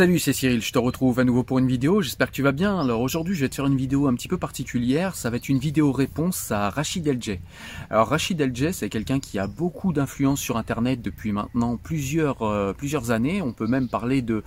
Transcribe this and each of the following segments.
Salut, c'est Cyril, je te retrouve à nouveau pour une vidéo, j'espère que tu vas bien. Alors aujourd'hui je vais te faire une vidéo un petit peu particulière, ça va être une vidéo réponse à Rachid Elje. Alors Rachid Elje c'est quelqu'un qui a beaucoup d'influence sur internet depuis maintenant plusieurs, euh, plusieurs années, on peut même parler de,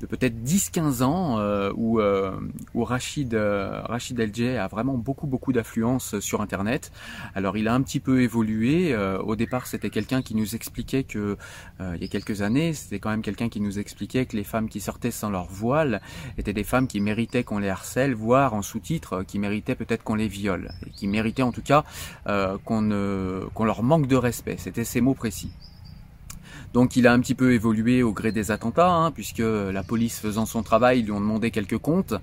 de peut-être 10-15 ans euh, où, euh, où Rachid, euh, Rachid a vraiment beaucoup beaucoup d'affluence sur Internet. Alors il a un petit peu évolué. Euh, au départ c'était quelqu'un qui nous expliquait que il y a quelques années c'était quand même quelqu'un qui nous expliquait que les femmes qui sortaient sans leur voile étaient des femmes qui méritaient qu'on les harcèle, voire en sous-titre qui méritaient peut-être qu'on les viole, et qui méritaient en tout cas qu'on qu'on leur manque de respect. C'était ces mots précis. Donc il a un petit peu évolué au gré des attentats, hein, puisque la police faisant son travail lui ont demandé quelques comptes.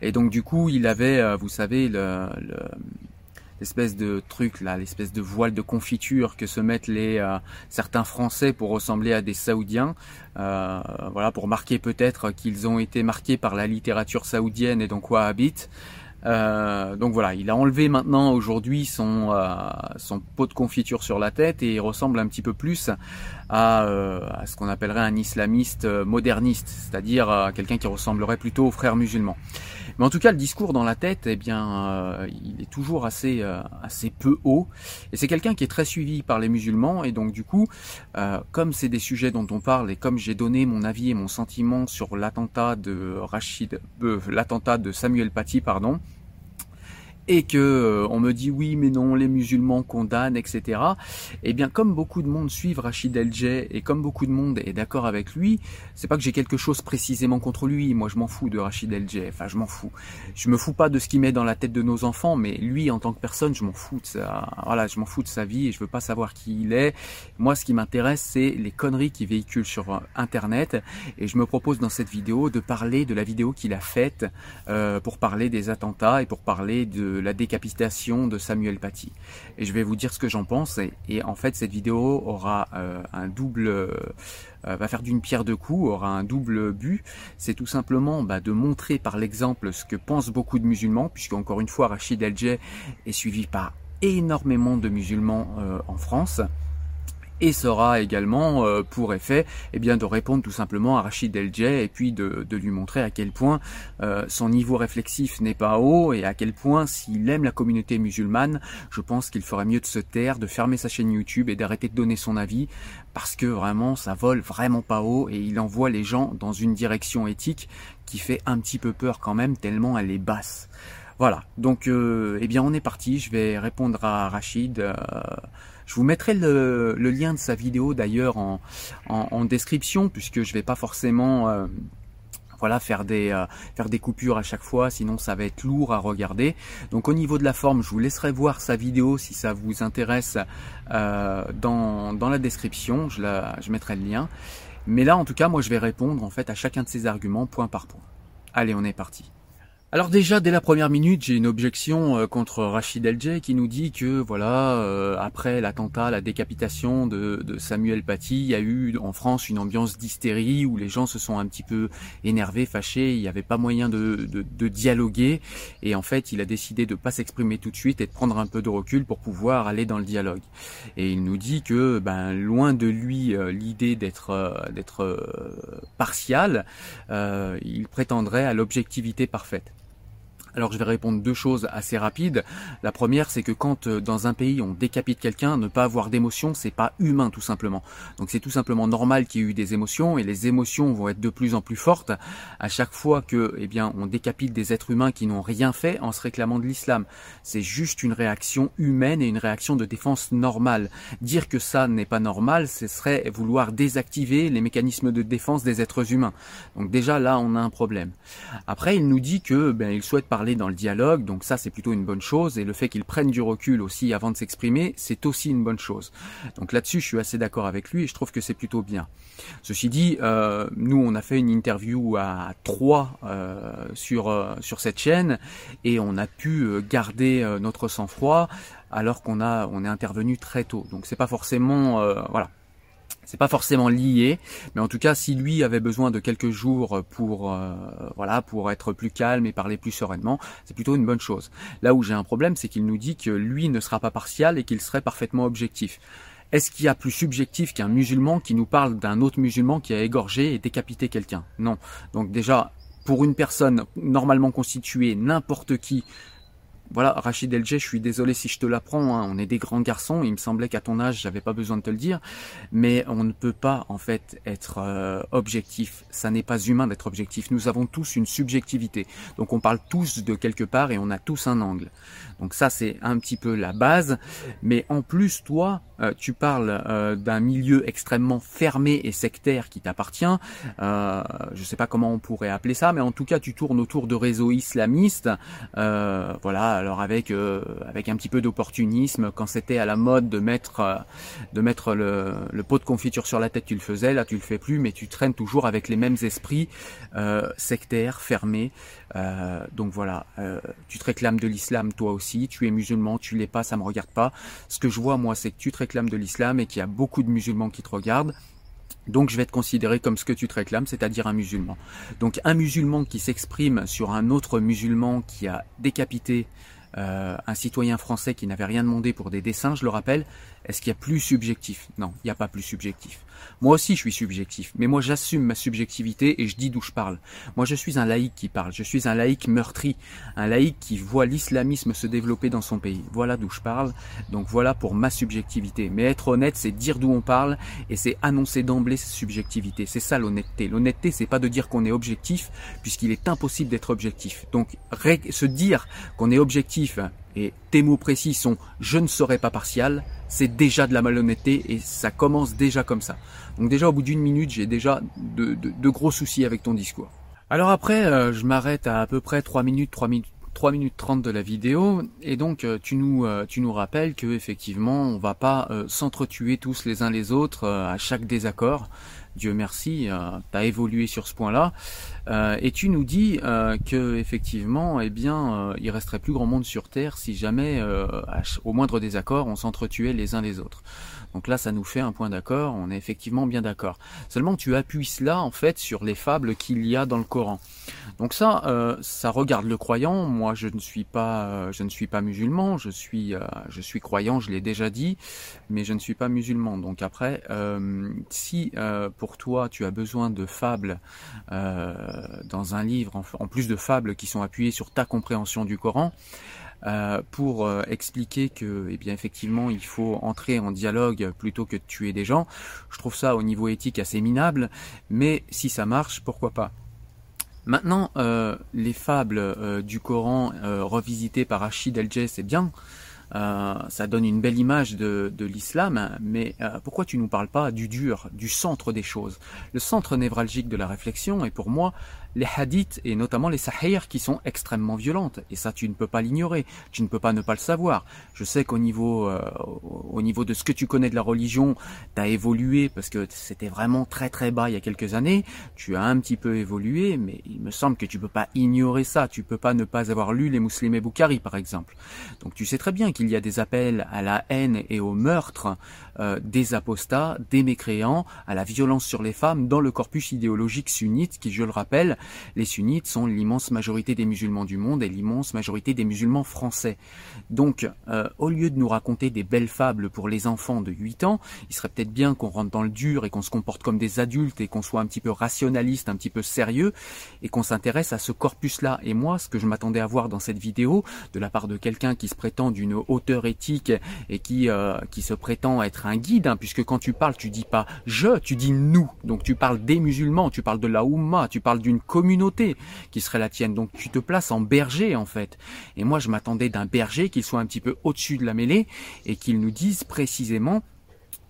Et donc du coup il avait, euh, vous savez, le, l'espèce de truc là, l'espèce de voile de confiture que se mettent les euh, certains Français pour ressembler à des Saoudiens, euh, voilà pour marquer peut-être qu'ils ont été marqués par la littérature saoudienne et donc wahhabite. Euh, donc voilà, il a enlevé maintenant aujourd'hui son, euh, son pot de confiture sur la tête et il ressemble un petit peu plus à, euh, à ce qu'on appellerait un islamiste moderniste, c'est-à-dire quelqu'un qui ressemblerait plutôt aux frères musulmans. Mais en tout cas, le discours dans la tête, eh bien, il est toujours assez, assez peu haut. Et c'est quelqu'un qui est très suivi par les musulmans. Et donc, du coup, comme c'est des sujets dont on parle et comme j'ai donné mon avis et mon sentiment sur l'attentat de Rachid, l'attentat de Samuel Paty, pardon, et que euh, on me dit oui mais non les musulmans condamnent etc eh bien comme beaucoup de monde suivent Rachid El et comme beaucoup de monde est d'accord avec lui c'est pas que j'ai quelque chose précisément contre lui. Moi je m'en fous de Rachid El enfin je m'en fous. Je me fous pas de ce qu'il met dans la tête de nos enfants mais lui en tant que personne je m'en fous de ça voilà je m'en fous de sa vie et je veux pas savoir qui il est. Moi ce qui m'intéresse c'est les conneries qu'il véhicule sur euh, internet et je me propose dans cette vidéo de parler de la vidéo qu'il a faite euh, pour parler des attentats et pour parler de la décapitation de Samuel Paty. Et je vais vous dire ce que j'en pense. Et, en fait, cette vidéo aura euh, un double, euh, va faire d'une pierre deux coups, aura un double but. C'est tout simplement bah, de montrer par l'exemple ce que pensent beaucoup de musulmans, puisque encore une fois, Rachid El est suivi par énormément de musulmans euh, en France et sera également euh, pour effet eh bien, de répondre tout simplement à Rachid Eljeh et puis de, de, lui montrer à quel point euh, son niveau réflexif n'est pas haut et à quel point s'il aime la communauté musulmane, je pense qu'il ferait mieux de se taire, de fermer sa chaîne YouTube et d'arrêter de donner son avis parce que vraiment ça vole vraiment pas haut et il envoie les gens dans une direction éthique qui fait un petit peu peur quand même tellement elle est basse. Voilà, donc euh, eh bien on est parti, je vais répondre à Rachid. Euh, je vous mettrai le, lien de sa vidéo d'ailleurs en, description puisque je vais pas forcément euh, voilà faire des euh, faire des coupures à chaque fois sinon ça va être lourd à regarder. Donc au niveau de la forme je vous laisserai voir sa vidéo si ça vous intéresse euh, dans, la description. Je, je mettrai le lien. Mais là en tout cas moi je vais répondre en fait à chacun de ces arguments point par point. Allez on est parti alors déjà dès la première minute, j'ai une objection euh, contre Rachid Elje qui nous dit que voilà euh, après l'attentat, la décapitation de, Samuel Paty, il y a eu en France une ambiance d'hystérie où les gens se sont un petit peu énervés, fâchés, il n'y avait pas moyen de, dialoguer et en fait il a décidé de pas s'exprimer tout de suite et de prendre un peu de recul pour pouvoir aller dans le dialogue. Et il nous dit que ben loin de lui euh, l'idée d'être d'être partial, il prétendrait à l'objectivité parfaite. Alors je vais répondre deux choses assez rapides. La première, c'est que quand euh, dans un pays on décapite quelqu'un, ne pas avoir d'émotion, c'est pas humain tout simplement. Donc c'est tout simplement normal qu'il y ait eu des émotions et les émotions vont être de plus en plus fortes à chaque fois que, eh bien, on décapite des êtres humains qui n'ont rien fait en se réclamant de l'islam. C'est juste une réaction humaine et une réaction de défense normale. Dire que ça n'est pas normal, ce serait vouloir désactiver les mécanismes de défense des êtres humains. Donc déjà là, on a un problème. Après, il nous dit que, ben, il souhaite dans le dialogue, donc ça c'est plutôt une bonne chose, et le fait qu'ils prennent du recul aussi avant de s'exprimer, c'est aussi une bonne chose. Donc là-dessus, je suis assez d'accord avec lui et je trouve que c'est plutôt bien. Ceci dit, euh, nous on a fait une interview à trois euh, sur euh, sur cette chaîne et on a pu garder notre sang-froid alors qu'on a on est intervenu très tôt. Donc c'est pas forcément voilà c'est pas forcément lié, mais en tout cas, si lui avait besoin de quelques jours pour euh, voilà pour être plus calme et parler plus sereinement, c'est plutôt une bonne chose. Là où j'ai un problème, c'est qu'il nous dit que lui ne sera pas partial et qu'il serait parfaitement objectif. Est-ce qu'il y a plus subjectif qu'un musulman qui nous parle d'un autre musulman qui a égorgé et décapité quelqu'un? Non. Donc déjà, pour une personne normalement constituée, n'importe qui voilà, Rachid Elje, je suis désolé si je te l'apprends, hein, on est des grands garçons, il me semblait qu'à ton âge, j'avais pas besoin de te le dire, mais on ne peut pas en fait être euh, objectif, ça n'est pas humain d'être objectif, nous avons tous une subjectivité, donc on parle tous de quelque part et on a tous un angle. Donc ça c'est un petit peu la base, mais en plus toi, euh, tu parles euh, d'un milieu extrêmement fermé et sectaire qui t'appartient, euh, je sais pas comment on pourrait appeler ça, mais en tout cas tu tournes autour de réseaux islamistes, voilà, alors avec avec un petit peu d'opportunisme, quand c'était à la mode de mettre de mettre le, le, pot de confiture sur la tête, tu le faisais, là tu le fais plus, mais tu traînes toujours avec les mêmes esprits sectaires, fermés, donc voilà, tu te réclames de l'islam toi aussi tu es musulman, tu l'es pas, ça me regarde pas. Ce que je vois moi, c'est que tu te réclames de l'islam et qu'il y a beaucoup de musulmans qui te regardent. Donc je vais te considérer comme ce que tu te réclames, c'est-à-dire un musulman. Donc un musulman qui s'exprime sur un autre musulman qui a décapité euh, un citoyen français qui n'avait rien demandé pour des dessins, je le rappelle, est-ce qu'il y a plus subjectif? Non, il n'y a pas plus subjectif. Moi aussi, je suis subjectif, mais moi, j'assume ma subjectivité et je dis d'où je parle. Moi, je suis un laïc qui parle. Je suis un laïc meurtri, un laïc qui voit l'islamisme se développer dans son pays. Voilà d'où je parle. Donc voilà pour ma subjectivité. Mais être honnête, c'est dire d'où on parle et c'est annoncer d'emblée sa subjectivité. C'est ça l'honnêteté. L'honnêteté, c'est pas de dire qu'on est objectif, puisqu'il est impossible d'être objectif. Donc se dire qu'on est objectif et tes mots précis sont je ne serai pas partial, c'est déjà de la malhonnêteté et ça commence déjà comme ça. Donc déjà au bout d'une minute, j'ai déjà de, gros soucis avec ton discours. Alors après, euh, je m'arrête à à peu près 3 minutes, 3 minutes. 3 minutes 30 de la vidéo et donc euh, tu nous euh, tu nous rappelles que effectivement on va pas s'entretuer tous les uns les autres à chaque désaccord Dieu merci, euh, tu évolué sur ce point-là. Euh, et tu nous dis euh, que effectivement, eh bien, euh, il resterait plus grand monde sur Terre si jamais, au moindre désaccord, on s'entretuait les uns les autres. Donc là, ça nous fait un point d'accord. On est effectivement bien d'accord. Seulement, tu appuies cela en fait sur les fables qu'il y a dans le Coran. Donc ça, ça regarde le croyant. Moi, je ne suis pas, je ne suis pas musulman. Je suis, je suis croyant. Je l'ai déjà dit, mais je ne suis pas musulman. Donc après, si pour toi tu as besoin de fables euh, dans un livre, en, plus de fables qui sont appuyées sur ta compréhension du Coran, euh, pour euh, expliquer que, eh bien, effectivement, il faut entrer en dialogue plutôt que de tuer des gens. Je trouve ça au niveau éthique assez minable, mais si ça marche, pourquoi pas? Maintenant, les fables du Coran revisitées par Rachid El c'est bien. Euh, ça donne une belle image de, de l'islam, mais euh, pourquoi tu nous parles pas du dur, du centre des choses? Le centre névralgique de la réflexion est pour moi les hadiths et notamment les sahirs qui sont extrêmement violentes. Et ça, tu ne peux pas l'ignorer. Tu ne peux pas ne pas le savoir. Je sais qu'au niveau, euh, au niveau de ce que tu connais de la religion, tu as évolué parce que c'était vraiment très très bas il y a quelques années. Tu as un petit peu évolué, mais il me semble que tu peux pas ignorer ça. Tu peux pas ne pas avoir lu les Musulmans Bukhari, par exemple. Donc tu sais très bien qu'il y a des appels à la haine et au meurtre euh, des apostats, des mécréants, à la violence sur les femmes dans le corpus idéologique sunnite qui, je le rappelle, les sunnites sont l'immense majorité des musulmans du monde et l'immense majorité des musulmans français. Donc, euh, au lieu de nous raconter des belles fables pour les enfants de 8 ans, il serait peut-être bien qu'on rentre dans le dur et qu'on se comporte comme des adultes et qu'on soit un petit peu rationaliste, un petit peu sérieux et qu'on s'intéresse à ce corpus-là. Et moi, ce que je m'attendais à voir dans cette vidéo, de la part de quelqu'un qui se prétend d'une hauteur éthique et qui, euh, qui se prétend être un guide, hein, puisque quand tu parles, tu dis pas je, tu dis nous. Donc tu parles des musulmans, tu parles de la Oumma, tu parles d'une communauté qui serait la tienne. Donc tu te places en berger en fait. Et moi je m'attendais d'un berger qu'il soit un petit peu au-dessus de la mêlée et qu'il nous dise précisément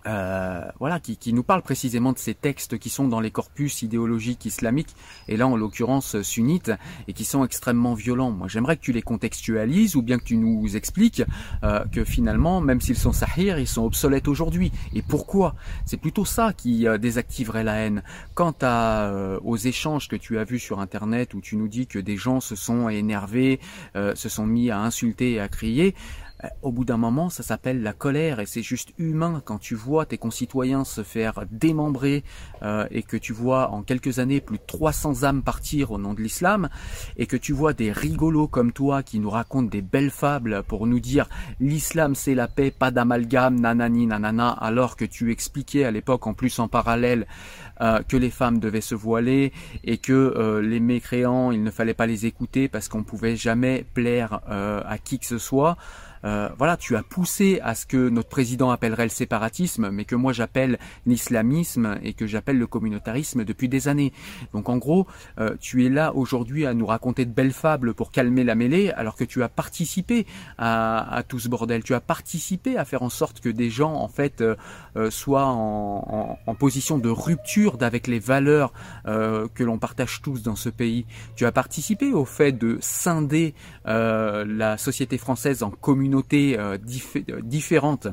euh, voilà, qui, qui, nous parle précisément de ces textes qui sont dans les corpus idéologiques islamiques, et là en l'occurrence sunnites, et qui sont extrêmement violents. Moi j'aimerais que tu les contextualises, ou bien que tu nous expliques euh, que finalement, même s'ils sont sahir, ils sont obsolètes aujourd'hui. Et pourquoi? C'est plutôt ça qui euh, désactiverait la haine. Quant à, euh, aux échanges que tu as vus sur Internet, où tu nous dis que des gens se sont énervés, se sont mis à insulter et à crier, euh, au bout d'un moment, ça s'appelle la colère et c'est juste humain quand tu vois tes concitoyens se faire démembrer euh, et que tu vois en quelques années plus de 300 âmes partir au nom de l'islam et que tu vois des rigolos comme toi qui nous racontent des belles fables pour nous dire l'islam c'est la paix, pas d'amalgame, nanani, nanana, alors que tu expliquais à l'époque en plus en parallèle euh, que les femmes devaient se voiler et que les mécréants, il ne fallait pas les écouter parce qu'on pouvait jamais plaire à qui que ce soit. Euh, voilà, tu as poussé à ce que notre président appellerait le séparatisme, mais que moi j'appelle l'islamisme et que j'appelle le communautarisme depuis des années. Donc en gros, euh, tu es là aujourd'hui à nous raconter de belles fables pour calmer la mêlée, alors que tu as participé à, tout ce bordel. Tu as participé à faire en sorte que des gens en fait euh, soient en, en, position de rupture d'avec les valeurs que l'on partage tous dans ce pays. Tu as participé au fait de scinder la société française en communautés euh, euh, différentes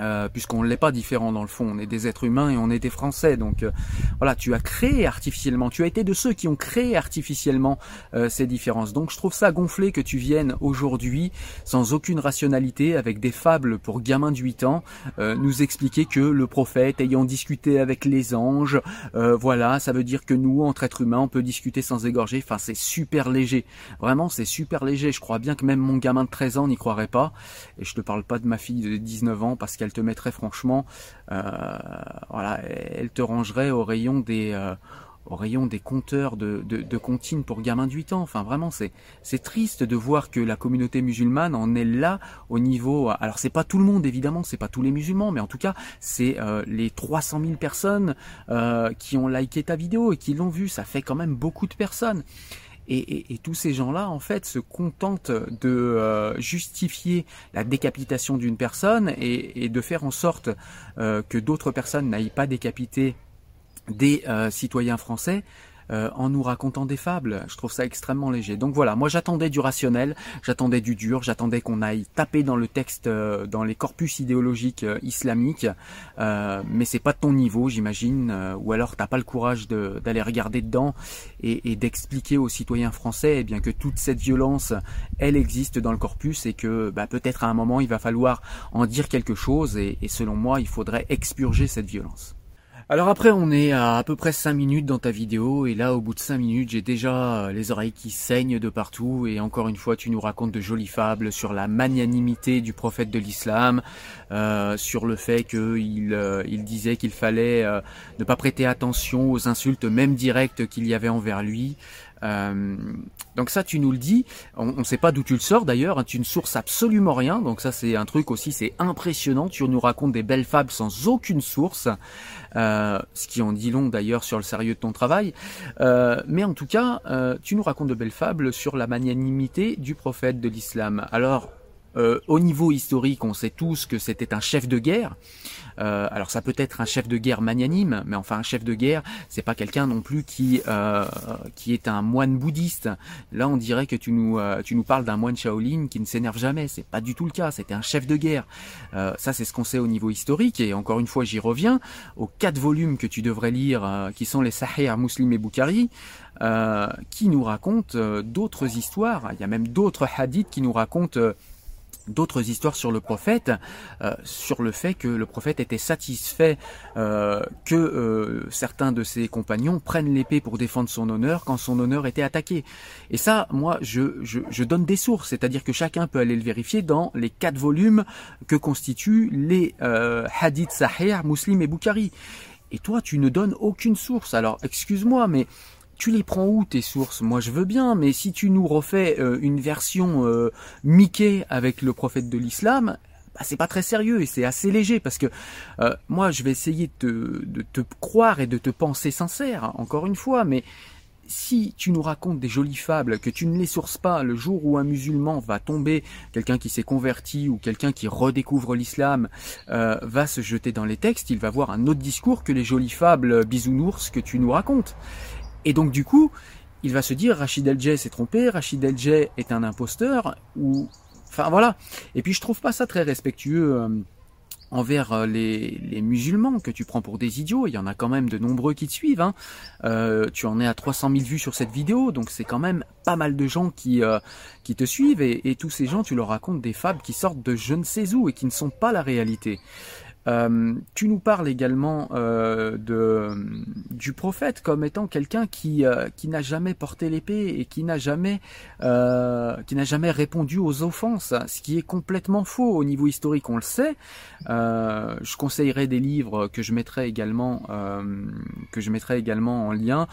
euh, puisqu'on n'est pas différent dans le fond, on est des êtres humains et on est des Français. Donc euh, voilà, tu as créé artificiellement, tu as été de ceux qui ont créé artificiellement euh, ces différences. Donc je trouve ça gonflé que tu viennes aujourd'hui, sans aucune rationalité, avec des fables pour gamins de 8 ans, nous expliquer que le prophète, ayant discuté avec les anges, voilà, ça veut dire que nous, entre êtres humains, on peut discuter sans égorger. Enfin, c'est super léger. Vraiment, c'est super léger. Je crois bien que même mon gamin de 13 ans n'y croirait pas. Et je te parle pas de ma fille de 19 ans parce qu'elle te mettrait franchement, euh, elle te rangerait au rayon des euh, compteurs de, de, comptines pour gamins de 8 ans. Enfin, vraiment, c'est, c'est triste de voir que la communauté musulmane en est là au niveau. Alors, c'est pas tout le monde, évidemment, c'est pas tous les musulmans, mais en tout cas, c'est euh, les 300 000 personnes qui ont liké ta vidéo et qui l'ont vu. Ça fait quand même beaucoup de personnes. Et, tous ces gens-là, en fait, se contentent de euh, justifier la décapitation d'une personne et, de faire en sorte euh, que d'autres personnes n'aillent pas décapiter des euh, citoyens français euh, en nous racontant des fables. Je trouve ça extrêmement léger. Donc voilà, moi j'attendais du rationnel, j'attendais du dur, j'attendais qu'on aille taper dans le texte, euh, dans les corpus idéologiques euh, islamiques, mais c'est pas de ton niveau, j'imagine, ou alors t'as pas le courage d'aller regarder dedans et, d'expliquer aux citoyens français eh bien que toute cette violence, elle existe dans le corpus et que bah, peut-être à un moment il va falloir en dire quelque chose et selon moi il faudrait expurger cette violence. Alors après, on est à à peu près 5 minutes dans ta vidéo, et là, au bout de 5 minutes, j'ai déjà euh, les oreilles qui saignent de partout, et encore une fois, tu nous racontes de jolies fables sur la magnanimité du prophète de l'islam, euh, sur le fait qu'il euh, il disait qu'il fallait ne pas prêter attention aux insultes, même directes, qu'il y avait envers lui. Euh, donc ça, tu nous le dis. On ne sait pas d'où tu le sors d'ailleurs. Hein, tu ne sources absolument rien. Donc ça, c'est un truc aussi, c'est impressionnant. Tu nous racontes des belles fables sans aucune source, euh, ce qui en dit long d'ailleurs sur le sérieux de ton travail. Euh, mais en tout cas, euh, tu nous racontes de belles fables sur la magnanimité du prophète de l'islam. Alors, euh, au niveau historique, on sait tous que c'était un chef de guerre. Euh, alors ça peut être un chef de guerre magnanime, mais enfin un chef de guerre, c'est pas quelqu'un non plus qui euh, qui est un moine bouddhiste. Là, on dirait que tu nous tu nous parles d'un moine Shaolin qui ne s'énerve jamais. C'est pas du tout le cas. C'était un chef de guerre. ça, c'est ce qu'on sait au niveau historique. Et encore une fois, j'y reviens aux quatre volumes que tu devrais lire, qui sont les Sahih Muslim et Bukhari. qui nous racontent d'autres histoires. Il y a même d'autres hadiths qui nous racontent d'autres histoires sur le prophète, euh, sur le fait que le prophète était satisfait euh, que euh, certains de ses compagnons prennent l'épée pour défendre son honneur quand son honneur était attaqué. Et ça, moi, je, je, donne des sources, c'est-à-dire que chacun peut aller le vérifier dans les quatre volumes que constituent les hadiths sahih, muslim et Bukhari. Et toi, tu ne donnes aucune source. Alors, excuse-moi, mais tu les prends où tes sources? Moi je veux bien, mais si tu nous refais euh, une version euh, Mickey avec le prophète de l'islam, bah, c'est pas très sérieux et c'est assez léger parce que euh, moi je vais essayer de te, croire et de te penser sincère, hein, encore une fois, mais si tu nous racontes des jolies fables, que tu ne les sources pas le jour où un musulman va tomber, quelqu'un qui s'est converti ou quelqu'un qui redécouvre l'islam va se jeter dans les textes, il va voir un autre discours que les jolies fables bisounours que tu nous racontes. Et donc du coup, il va se dire Rachid El s'est trompé, Rachid El est un imposteur, ou enfin voilà. Et puis je trouve pas ça très respectueux. Euh, envers euh, les, les, musulmans que tu prends pour des idiots. Il y en a quand même de nombreux qui te suivent. Hein. Euh, tu en es à 300 000 vues sur cette vidéo, donc c'est quand même pas mal de gens qui euh, qui te suivent et, et, tous ces gens, tu leur racontes des fables qui sortent de je ne sais où et qui ne sont pas la réalité. Euh, tu nous parles également euh, de, du prophète comme étant quelqu'un qui, euh, qui n'a jamais porté l'épée et qui n'a jamais, qui jamais répondu aux offenses, ce qui est complètement faux au niveau historique, on le sait. Je conseillerais des livres que je mettrai également, que je mettrai également en lien,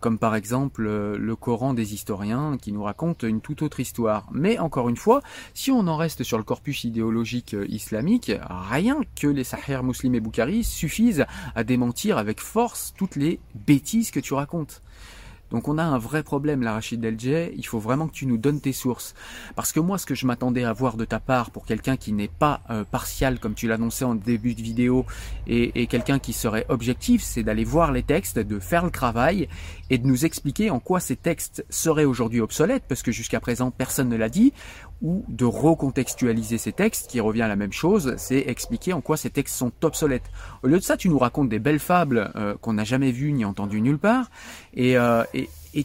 comme par exemple le Coran des historiens qui nous raconte une toute autre histoire. Mais encore une fois, si on en reste sur le corpus idéologique islamique, rien que les Sahih Muslim et Bukhari suffisent à démentir avec force toutes les bêtises que tu racontes. Donc on a un vrai problème là, Rachid Deljeh, il faut vraiment que tu nous donnes tes sources. Parce que moi, ce que je m'attendais à voir de ta part pour quelqu'un qui n'est pas euh, partial, comme tu l'annonçais en début de vidéo, et, et quelqu'un qui serait objectif, c'est d'aller voir les textes, de faire le travail, et de nous expliquer en quoi ces textes seraient aujourd'hui obsolètes, parce que jusqu'à présent, personne ne l'a dit, ou de recontextualiser ces textes, qui revient à la même chose, c'est expliquer en quoi ces textes sont obsolètes. Au lieu de ça, tu nous racontes des belles fables euh, qu'on n'a jamais vues ni entendues nulle part, et, euh,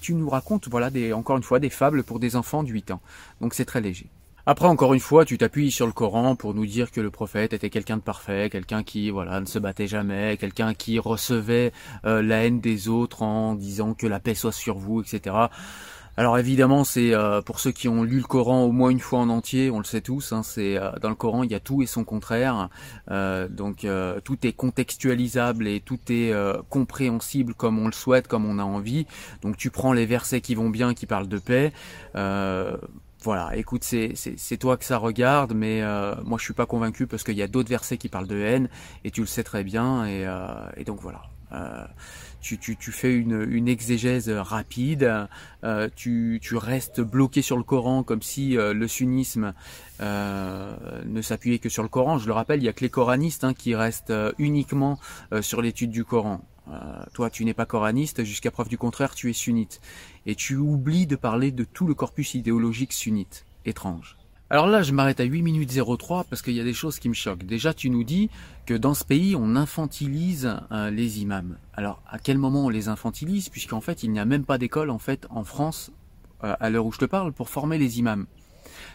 tu nous racontes, voilà, des, encore une fois, des fables pour des enfants de 8 ans. Donc c'est très léger. Après, encore une fois, tu t'appuies sur le Coran pour nous dire que le prophète était quelqu'un de parfait, quelqu'un qui, voilà, ne se battait jamais, quelqu'un qui recevait euh, la haine des autres en disant que la paix soit sur vous, etc. Alors évidemment, c'est euh, pour ceux qui ont lu le Coran au moins une fois en entier, on le sait tous. Hein, c'est euh, dans le Coran, il y a tout et son contraire. Euh, donc tout est contextualisable et tout est compréhensible comme on le souhaite, comme on a envie. Donc tu prends les versets qui vont bien, qui parlent de paix. voilà, écoute, c'est toi que ça regarde, mais moi je suis pas convaincu parce qu'il y a d'autres versets qui parlent de haine et tu le sais très bien et, et donc voilà. Euh, tu, tu, tu, fais une, une, exégèse rapide, euh, tu, tu, restes bloqué sur le Coran comme si euh, le sunnisme euh, ne s'appuyait que sur le Coran. Je le rappelle, il y a que les coranistes hein, qui restent uniquement sur l'étude du Coran. toi, tu n'es pas coraniste, jusqu'à preuve du contraire, tu es sunnite. Et tu oublies de parler de tout le corpus idéologique sunnite. Étrange. Alors là, je m'arrête à 8 minutes 03 parce qu'il y a des choses qui me choquent. Déjà, tu nous dis que dans ce pays, on infantilise euh, les imams. Alors, à quel moment on les infantilise? Puisqu'en fait, il n'y a même pas d'école en fait en France, euh, à l'heure où je te parle, pour former les imams.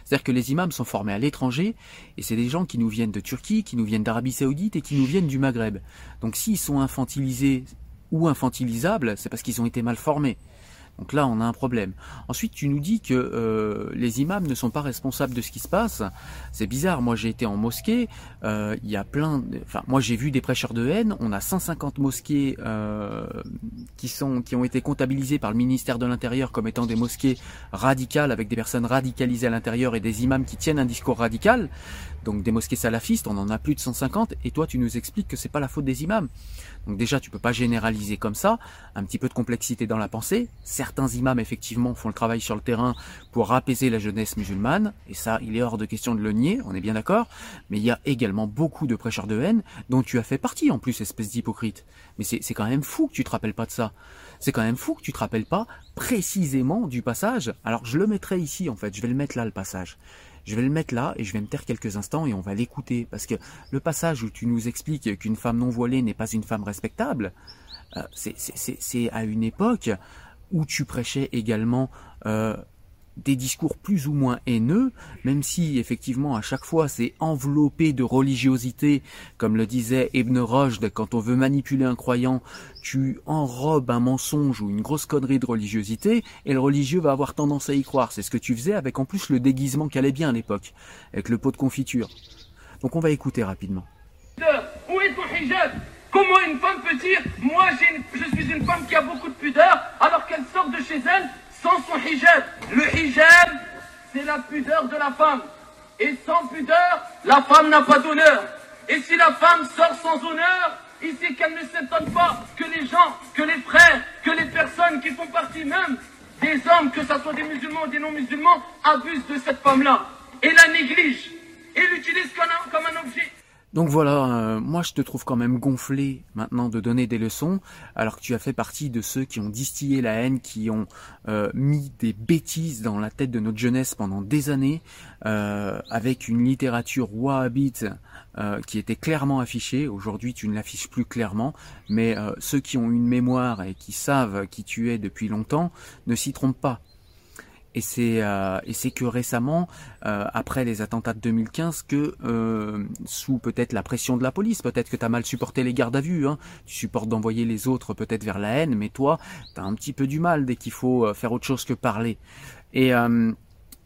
C'est-à-dire que les imams sont formés à l'étranger, et c'est des gens qui nous viennent de Turquie, qui nous viennent d'Arabie Saoudite et qui nous viennent du Maghreb. Donc s'ils sont infantilisés ou infantilisables, c'est parce qu'ils ont été mal formés. Donc là, on a un problème. Ensuite, tu nous dis que euh, les imams ne sont pas responsables de ce qui se passe. C'est bizarre. Moi, j'ai été en mosquée. Euh, il y a plein. De... Enfin, moi, j'ai vu des prêcheurs de haine. On a 150 mosquées euh, qui sont qui ont été comptabilisées par le ministère de l'Intérieur comme étant des mosquées radicales avec des personnes radicalisées à l'intérieur et des imams qui tiennent un discours radical. Donc des mosquées salafistes, on en a plus de 150. Et toi, tu nous expliques que c'est pas la faute des imams. Donc déjà, tu peux pas généraliser comme ça. Un petit peu de complexité dans la pensée imams effectivement font le travail sur le terrain pour apaiser la jeunesse musulmane, et ça, il est hors de question de le nier, on est bien d'accord, mais il y a également beaucoup de prêcheurs de haine dont tu as fait partie en plus, espèce d'hypocrite. Mais c'est quand même fou que tu te rappelles pas de ça. C'est quand même fou que tu te rappelles pas précisément du passage. Alors je le mettrai ici en fait, je vais le mettre là le passage. Je vais le mettre là et je vais me taire quelques instants et on va l'écouter. Parce que le passage où tu nous expliques qu'une femme non voilée n'est pas une femme respectable, euh, c'est à une époque où tu prêchais également euh, des discours plus ou moins haineux, même si effectivement à chaque fois c'est enveloppé de religiosité, comme le disait Ibn Rushd, quand on veut manipuler un croyant, tu enrobes un mensonge ou une grosse connerie de religiosité, et le religieux va avoir tendance à y croire. C'est ce que tu faisais avec en plus le déguisement qu'allait bien à l'époque, avec le pot de confiture. Donc on va écouter rapidement. Comment une femme peut dire Moi je suis une femme qui a beaucoup de pudeur alors qu'elle sort de chez elle sans son hijab Le hijab, c'est la pudeur de la femme. Et sans pudeur, la femme n'a pas d'honneur. Et si la femme sort sans honneur, ici qu'elle ne s'étonne pas que les gens, que les frères, que les personnes qui font partie même des hommes, que ce soit des musulmans ou des non-musulmans, abusent de cette femme-là et la négligent et l'utilisent comme un objet Donc voilà, euh, moi je te trouve quand même gonflé maintenant de donner des leçons, alors que tu as fait partie de ceux qui ont distillé la haine, qui ont euh, mis des bêtises dans la tête de notre jeunesse pendant des années, euh, avec une littérature wahhabite qui était clairement affichée. Aujourd'hui tu ne l'affiches plus clairement, mais ceux qui ont une mémoire et qui savent qui tu es depuis longtemps ne s'y trompent pas. Et c'est euh, et c'est que récemment, euh, après les attentats de 2015, que euh, sous peut-être la pression de la police, peut-être que tu as mal supporté les gardes à vue, hein, tu supportes d'envoyer les autres peut-être vers la haine, mais toi, tu as un petit peu du mal dès qu'il faut faire autre chose que parler. Et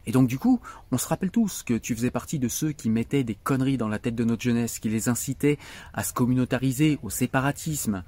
et donc du coup, on se rappelle tous que tu faisais partie de ceux qui mettaient des conneries dans la tête de notre jeunesse, qui les incitaient à se communautariser, au séparatisme,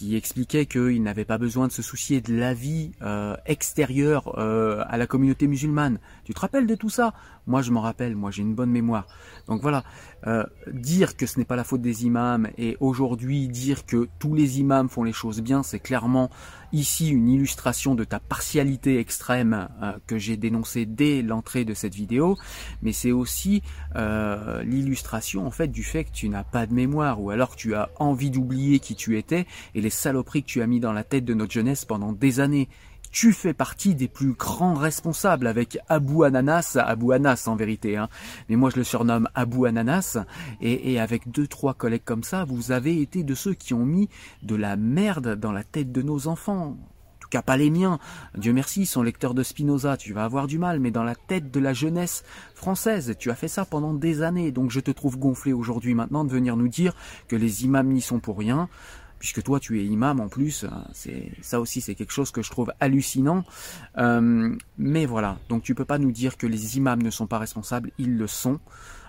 qui expliquait qu'il n'avait pas besoin de se soucier de la vie euh, extérieure euh, à la communauté musulmane. Tu te rappelles de tout ça? Moi, je m'en rappelle. Moi, j'ai une bonne mémoire. Donc voilà, euh, dire que ce n'est pas la faute des imams et aujourd'hui dire que tous les imams font les choses bien, c'est clairement ici une illustration de ta partialité extrême que j'ai dénoncée dès l'entrée de cette vidéo, mais c'est aussi l'illustration en fait du fait que tu n'as pas de mémoire ou alors que tu as envie d'oublier qui tu étais et les saloperies que tu as mis dans la tête de notre jeunesse pendant des années. Tu fais partie des plus grands responsables avec Abu Ananas, Abu Anas en vérité, hein. mais moi je le surnomme Abu Ananas, et, avec deux trois collègues comme ça, vous avez été de ceux qui ont mis de la merde dans la tête de nos enfants En tout cas pas les miens. Dieu merci, ils sont lecteurs de Spinoza, tu vas avoir du mal, mais dans la tête de la jeunesse française, tu as fait ça pendant des années, donc je te trouve gonflé aujourd'hui maintenant de venir nous dire que les imams n'y sont pour rien puisque toi tu es imam en plus, hein, ça aussi c'est quelque chose que je trouve hallucinant. Euh, mais voilà, donc tu peux pas nous dire que les imams ne sont pas responsables, ils le sont.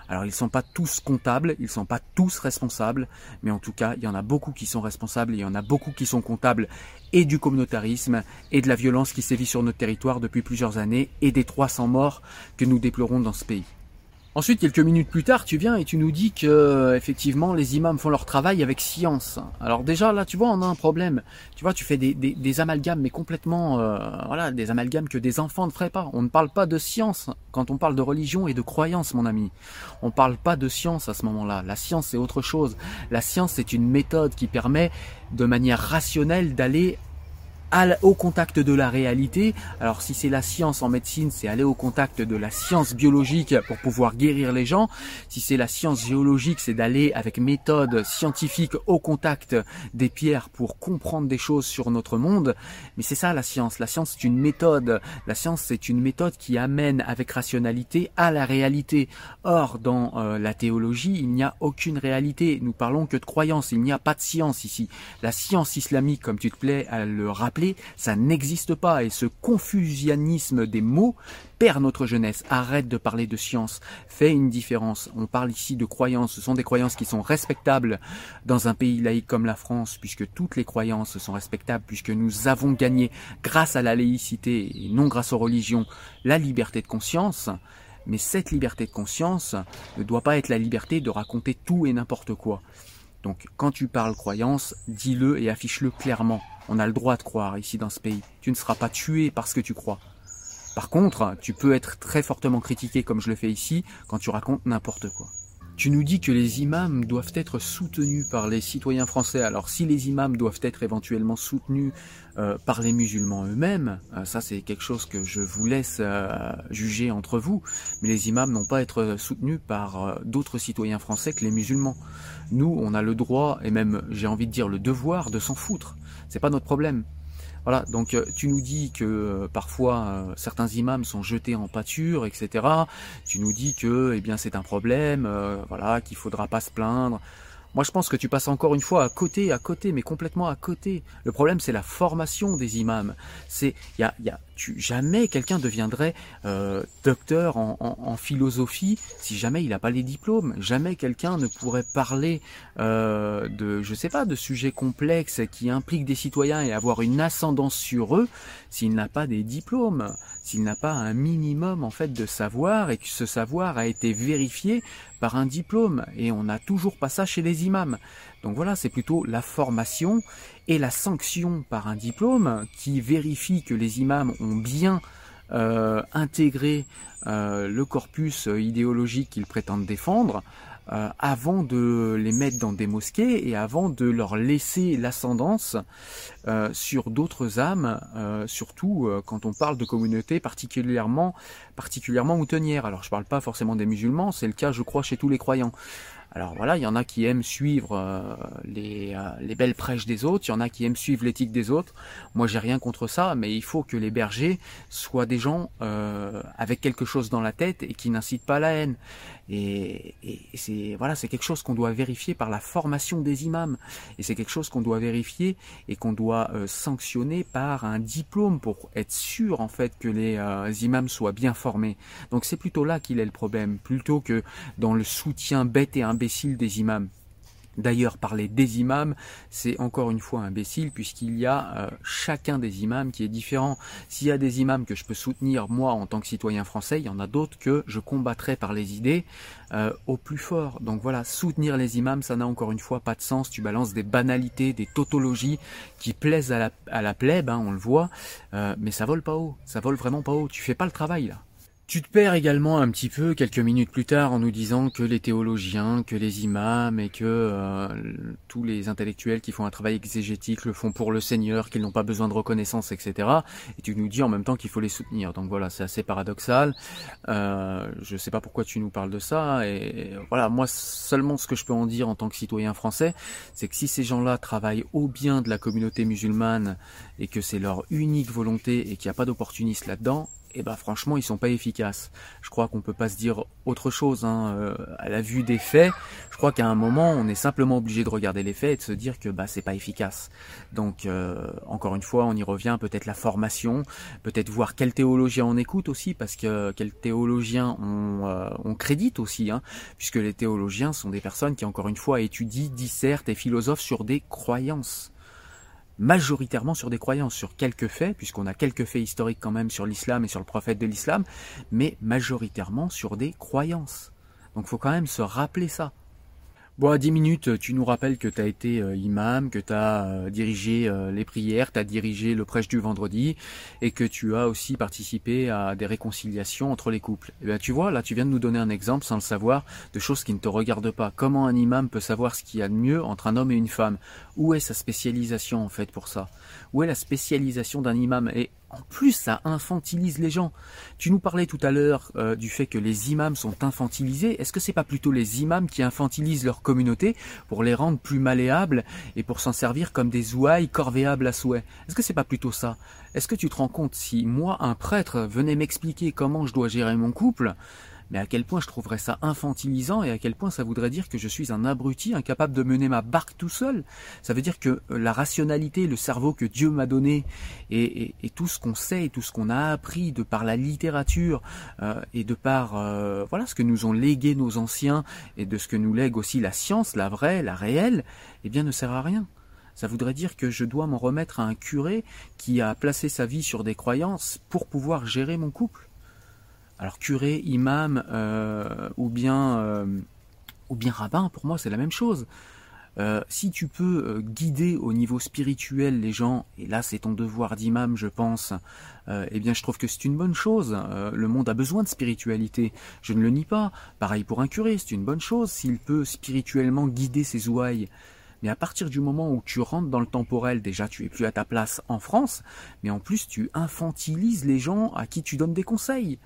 Alors ils sont pas tous comptables, ils sont pas tous responsables, mais en tout cas il y en a beaucoup qui sont responsables, il y en a beaucoup qui sont comptables et du communautarisme et de la violence qui sévit sur notre territoire depuis plusieurs années et des 300 morts que nous déplorons dans ce pays. Ensuite, quelques minutes plus tard, tu viens et tu nous dis que euh, effectivement les imams font leur travail avec science. Alors déjà là, tu vois, on a un problème. Tu vois, tu fais des, des, amalgames, mais complètement, euh, voilà, des amalgames que des enfants ne feraient pas. On ne parle pas de science quand on parle de religion et de croyance, mon ami. On ne parle pas de science à ce moment-là. La science c'est autre chose. La science c'est une méthode qui permet de manière rationnelle d'aller au contact de la réalité. Alors si c'est la science en médecine, c'est aller au contact de la science biologique pour pouvoir guérir les gens. Si c'est la science géologique, c'est d'aller avec méthode scientifique au contact des pierres pour comprendre des choses sur notre monde. Mais c'est ça la science. La science c'est une méthode. La science c'est une méthode qui amène avec rationalité à la réalité. Or dans euh, la théologie, il n'y a aucune réalité. Nous parlons que de croyance. Il n'y a pas de science ici. La science islamique, comme tu te plais à le rappeler, ça n'existe pas et ce confusionnisme des mots perd notre jeunesse. Arrête de parler de science, fais une différence. On parle ici de croyances, ce sont des croyances qui sont respectables dans un pays laïque comme la France, puisque toutes les croyances sont respectables, puisque nous avons gagné grâce à la laïcité et non grâce aux religions la liberté de conscience. Mais cette liberté de conscience ne doit pas être la liberté de raconter tout et n'importe quoi. Donc quand tu parles croyance, dis-le et affiche-le clairement. On a le droit de croire ici dans ce pays. Tu ne seras pas tué parce que tu crois. Par contre, tu peux être très fortement critiqué comme je le fais ici quand tu racontes n'importe quoi. Tu nous dis que les imams doivent être soutenus par les citoyens français. Alors si les imams doivent être éventuellement soutenus euh, par les musulmans eux-mêmes, euh, ça c'est quelque chose que je vous laisse euh, juger entre vous, mais les imams n'ont pas à être soutenus par d'autres citoyens français que les musulmans. Nous, on a le droit, et même j'ai envie de dire le devoir, de s'en foutre. C'est pas notre problème. Voilà, donc euh, tu nous dis que euh, parfois euh, certains imams sont jetés en pâture, etc. Tu nous dis que eh bien c'est un problème, voilà, qu'il faudra pas se plaindre. Moi, je pense que tu passes encore une fois à côté, à côté, mais complètement à côté. Le problème, c'est la formation des imams. C'est, il y a, y a jamais quelqu'un deviendrait euh, docteur en, philosophie si jamais il n'a pas les diplômes. Jamais quelqu'un ne pourrait parler euh, de, je sais pas, de sujets complexes qui impliquent des citoyens et avoir une ascendance sur eux s'il n'a pas des diplômes, s'il n'a pas un minimum en fait de savoir et que ce savoir a été vérifié par un diplôme. Et on n'a toujours pas ça chez les imams. Donc voilà, c'est plutôt la formation et la sanction par un diplôme qui vérifie que les imams ont bien euh, intégré euh, le corpus idéologique qu'ils prétendent défendre. euh, avant de les mettre dans des mosquées et avant de leur laisser l'ascendance euh, sur d'autres âmes, euh, surtout quand on parle de communautés particulièrement particulièrement moutonnières. Alors je parle pas forcément des musulmans, c'est le cas je crois chez tous les croyants. Alors voilà, il y en a qui aiment suivre euh, les, euh, les, belles prêches des autres, il y en a qui aiment suivre l'éthique des autres. Moi, j'ai rien contre ça, mais il faut que les bergers soient des gens euh, avec quelque chose dans la tête et qui n'incitent pas à la haine. Et, c'est voilà, c'est quelque chose qu'on doit vérifier par la formation des imams. Et c'est quelque chose qu'on doit vérifier et qu'on doit sanctionner par un diplôme pour être sûr en fait que les imams soient bien formés. Donc c'est plutôt là qu'il est le problème, plutôt que dans le soutien bête et imbécile des imams. D'ailleurs, parler des imams, c'est encore une fois imbécile puisqu'il y a euh, chacun des imams qui est différent. S'il y a des imams que je peux soutenir moi en tant que citoyen français, il y en a d'autres que je combattrai par les idées euh, au plus fort. Donc voilà, soutenir les imams, ça n'a encore une fois pas de sens. Tu balances des banalités, des tautologies qui plaisent à la, à la plèbe, hein, on le voit, euh, mais ça vole pas haut. Ça vole vraiment pas haut. Tu fais pas le travail là. Tu te perds également un petit peu quelques minutes plus tard en nous disant que les théologiens, que les imams et que euh, tous les intellectuels qui font un travail exégétique le font pour le Seigneur, qu'ils n'ont pas besoin de reconnaissance, etc. Et tu nous dis en même temps qu'il faut les soutenir. Donc voilà, c'est assez paradoxal. Euh, je sais pas pourquoi tu nous parles de ça. Et voilà, moi seulement ce que je peux en dire en tant que citoyen français, c'est que si ces gens-là travaillent au bien de la communauté musulmane et que c'est leur unique volonté et qu'il n'y a pas d'opportunistes là-dedans, et eh ben franchement ils sont pas efficaces. Je crois qu'on peut pas se dire autre chose hein. Euh, à la vue des faits. Je crois qu'à un moment on est simplement obligé de regarder les faits et de se dire que bah c'est pas efficace. Donc euh, encore une fois on y revient peut-être la formation, peut-être voir quel théologien on écoute aussi parce que quel théologien on, euh, on crédite aussi hein, puisque les théologiens sont des personnes qui encore une fois étudient, dissertent et philosophent sur des croyances majoritairement sur des croyances, sur quelques faits, puisqu'on a quelques faits historiques quand même sur l'islam et sur le prophète de l'islam, mais majoritairement sur des croyances. Donc il faut quand même se rappeler ça. Bon, à 10 minutes, tu nous rappelles que tu as été euh, imam, que tu as euh, dirigé euh, les prières, tu as dirigé le prêche du vendredi et que tu as aussi participé à des réconciliations entre les couples. Et eh bien, tu vois, là, tu viens de nous donner un exemple sans le savoir de choses qui ne te regardent pas. Comment un imam peut savoir ce qu'il y a de mieux entre un homme et une femme? Où est sa spécialisation en fait pour ça? Où est la spécialisation d'un imam? En plus, ça infantilise les gens. Tu nous parlais tout à l'heure euh, du fait que les imams sont infantilisés. Est-ce que c'est pas plutôt les imams qui infantilisent leur communauté pour les rendre plus malléables et pour s'en servir comme des ouailles corvéables à souhait? Est-ce que c'est pas plutôt ça? Est-ce que tu te rends compte si moi, un prêtre, venait m'expliquer comment je dois gérer mon couple mais à quel point je trouverais ça infantilisant et à quel point ça voudrait dire que je suis un abruti incapable de mener ma barque tout seul? Ça veut dire que euh, la rationalité, le cerveau que Dieu m'a donné et, tout ce qu'on sait et tout ce qu'on a appris de par la littérature euh, et de par euh, voilà ce que nous ont légué nos anciens et de ce que nous lègue aussi la science, la vraie, la réelle, eh bien ne sert à rien. Ça voudrait dire que je dois m'en remettre à un curé qui a placé sa vie sur des croyances pour pouvoir gérer mon couple. Alors curé, imam euh, ou bien euh, ou bien rabbin, pour moi c'est la même chose. Euh, si tu peux guider au niveau spirituel les gens, et là c'est ton devoir d'imam, je pense, eh bien je trouve que c'est une bonne chose. le monde a besoin de spiritualité, je ne le nie pas. Pareil pour un curé, c'est une bonne chose s'il peut spirituellement guider ses ouailles. Mais à partir du moment où tu rentres dans le temporel, déjà tu es plus à ta place en France, mais en plus tu infantilises les gens à qui tu donnes des conseils.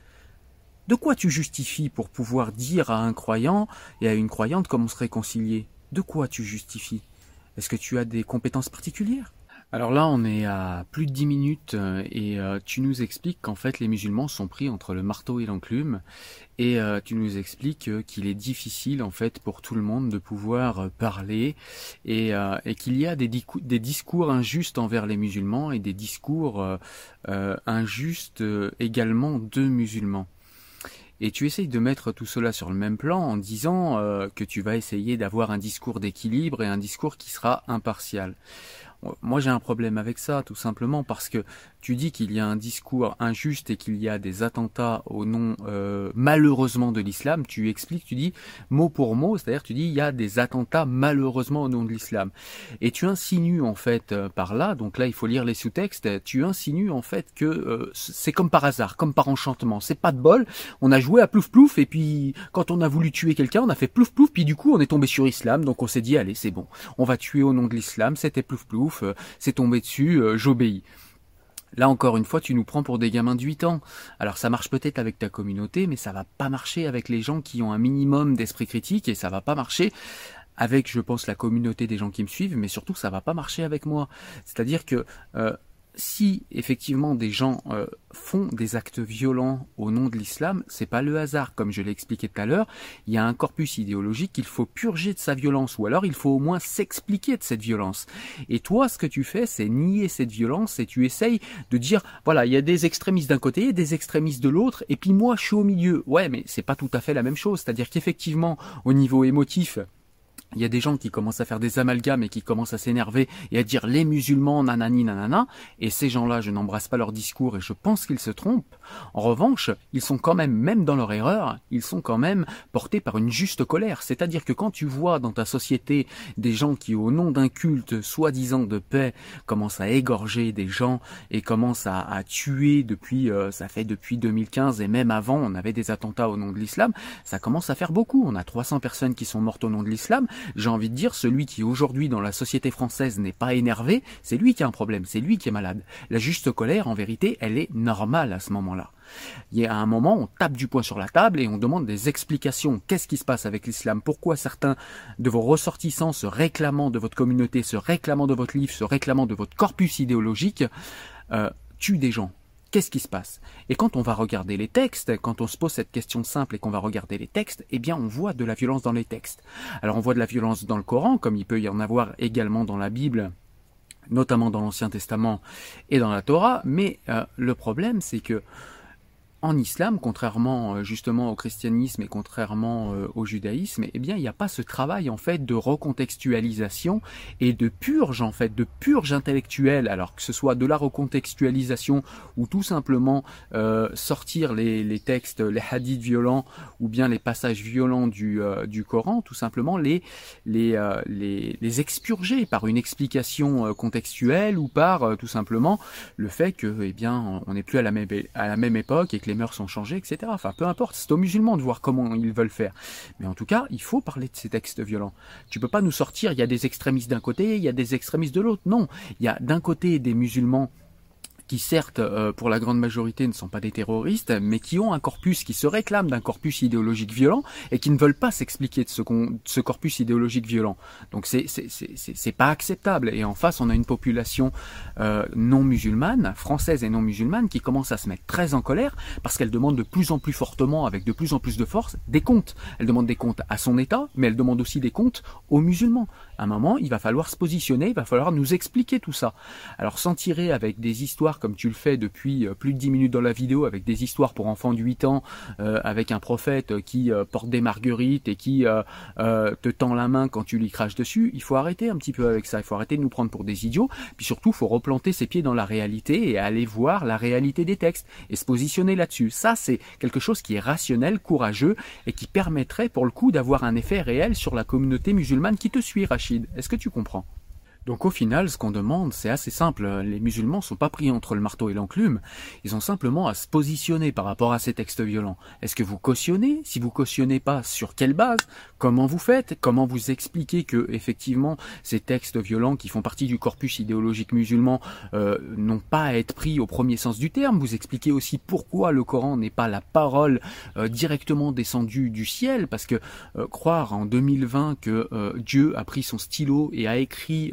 De quoi tu justifies pour pouvoir dire à un croyant et à une croyante comment se réconcilier De quoi tu justifies? Est-ce que tu as des compétences particulières? Alors là, on est à plus de 10 minutes euh, et euh, tu nous expliques qu'en fait les musulmans sont pris entre le marteau et l'enclume et euh, tu nous expliques qu'il est difficile en fait pour tout le monde de pouvoir parler et, qu'il y a des, discours injustes envers les musulmans et des discours injustes également de musulmans. Et tu essayes de mettre tout cela sur le même plan en disant euh, que tu vas essayer d'avoir un discours d'équilibre et un discours qui sera impartial. Moi j'ai un problème avec ça tout simplement parce que tu dis qu'il y a un discours injuste et qu'il y a des attentats au nom euh, malheureusement de l'islam, tu expliques, tu dis mot pour mot, c'est-à-dire tu dis il y a des attentats malheureusement au nom de l'islam. Et tu insinues en fait euh, par là, donc là il faut lire les sous-textes, tu insinues en fait que euh, c'est comme par hasard, comme par enchantement, c'est pas de bol, on a joué à plouf plouf et puis quand on a voulu tuer quelqu'un, on a fait plouf plouf, puis du coup on est tombé sur islam, donc on s'est dit allez c'est bon, on va tuer au nom de l'islam, c'était plouf plouf, c'est tombé dessus, j'obéis. Là encore une fois, tu nous prends pour des gamins de 8 ans. Alors ça marche peut-être avec ta communauté, mais ça va pas marcher avec les gens qui ont un minimum d'esprit critique et ça va pas marcher avec, je pense, la communauté des gens qui me suivent, mais surtout ça va pas marcher avec moi. C'est-à-dire que euh, si effectivement des gens euh, font des actes violents au nom de l'islam, c'est pas le hasard, comme je l'ai expliqué tout à l'heure. Il y a un corpus idéologique qu'il faut purger de sa violence, ou alors il faut au moins s'expliquer de cette violence. Et toi, ce que tu fais, c'est nier cette violence et tu essayes de dire, voilà, il y a des extrémistes d'un côté et des extrémistes de l'autre, et puis moi, je suis au milieu. Ouais, mais c'est pas tout à fait la même chose. C'est-à-dire qu'effectivement, au niveau émotif, il y a des gens qui commencent à faire des amalgames et qui commencent à s'énerver et à dire les musulmans nanani nanana, et ces gens-là, je n'embrasse pas leur discours et je pense qu'ils se trompent. En revanche, ils sont quand même, même dans leur erreur, ils sont quand même portés par une juste colère. C'est-à-dire que quand tu vois dans ta société des gens qui, au nom d'un culte soi-disant de paix, commencent à égorger des gens et commencent à, tuer depuis, euh, ça fait depuis 2015 et même avant, on avait des attentats au nom de l'islam, ça commence à faire beaucoup. On a 300 personnes qui sont mortes au nom de l'islam j'ai envie de dire, celui qui aujourd'hui dans la société française n'est pas énervé, c'est lui qui a un problème, c'est lui qui est malade. La juste colère, en vérité, elle est normale à ce moment-là. Il y a un moment, on tape du poing sur la table et on demande des explications. Qu'est-ce qui se passe avec l'islam? Pourquoi certains de vos ressortissants se réclamant de votre communauté, se réclamant de votre livre, se réclamant de votre corpus idéologique, euh, tuent des gens? Qu'est-ce qui se passe? Et quand on va regarder les textes, quand on se pose cette question simple et qu'on va regarder les textes, eh bien on voit de la violence dans les textes. Alors on voit de la violence dans le Coran, comme il peut y en avoir également dans la Bible, notamment dans l'Ancien Testament et dans la Torah, mais euh, le problème c'est que en islam, contrairement euh, justement au christianisme et contrairement euh, au judaïsme, eh bien, il n'y a pas ce travail en fait de recontextualisation et de purge en fait, de purge intellectuelle. Alors que ce soit de la recontextualisation ou tout simplement euh, sortir les, textes, les hadiths violents ou bien les passages violents du, du Coran, tout simplement les les, les les expurger par une explication contextuelle ou par tout simplement le fait que eh bien on n'est plus à la même à la même époque et que les mœurs sont changées, etc. Enfin, peu importe, c'est aux musulmans de voir comment ils veulent faire. Mais en tout cas, il faut parler de ces textes violents. Tu peux pas nous sortir, il y a des extrémistes d'un côté, il y a des extrémistes de l'autre. Non, il y a d'un côté des musulmans qui certes euh, pour la grande majorité ne sont pas des terroristes, mais qui ont un corpus, qui se réclament d'un corpus idéologique violent et qui ne veulent pas s'expliquer de ce, corpus idéologique violent. Donc c'est c'est pas acceptable. Et en face, on a une population euh, non musulmane, française et non musulmane, qui commence à se mettre très en colère parce qu'elle demande de plus en plus fortement, avec de plus en plus de force, des comptes. Elle demande des comptes à son État, mais elle demande aussi des comptes aux musulmans. À un moment, il va falloir se positionner, il va falloir nous expliquer tout ça. Alors s'en tirer avec des histoires comme tu le fais depuis euh, plus de 10 minutes dans la vidéo avec des histoires pour enfants de 8 ans, euh, avec un prophète qui euh, porte des marguerites et qui te tend la main quand tu lui craches dessus, il faut arrêter un petit peu avec ça, il faut arrêter de nous prendre pour des idiots, puis surtout il faut replanter ses pieds dans la réalité et aller voir la réalité des textes et se positionner là-dessus. Ça c'est quelque chose qui est rationnel, courageux et qui permettrait pour le coup d'avoir un effet réel sur la communauté musulmane qui te suit Rachid. Est-ce que tu comprends? Donc au final, ce qu'on demande, c'est assez simple. Les musulmans sont pas pris entre le marteau et l'enclume. Ils ont simplement à se positionner par rapport à ces textes violents. Est-ce que vous cautionnez? Si vous cautionnez pas, sur quelle base? Comment vous faites? Comment vous expliquez que effectivement ces textes violents qui font partie du corpus idéologique musulman euh, n'ont pas à être pris au premier sens du terme? Vous expliquez aussi pourquoi le Coran n'est pas la parole euh, directement descendue du ciel, parce que euh, croire en 2020 que Dieu a pris son stylo et a écrit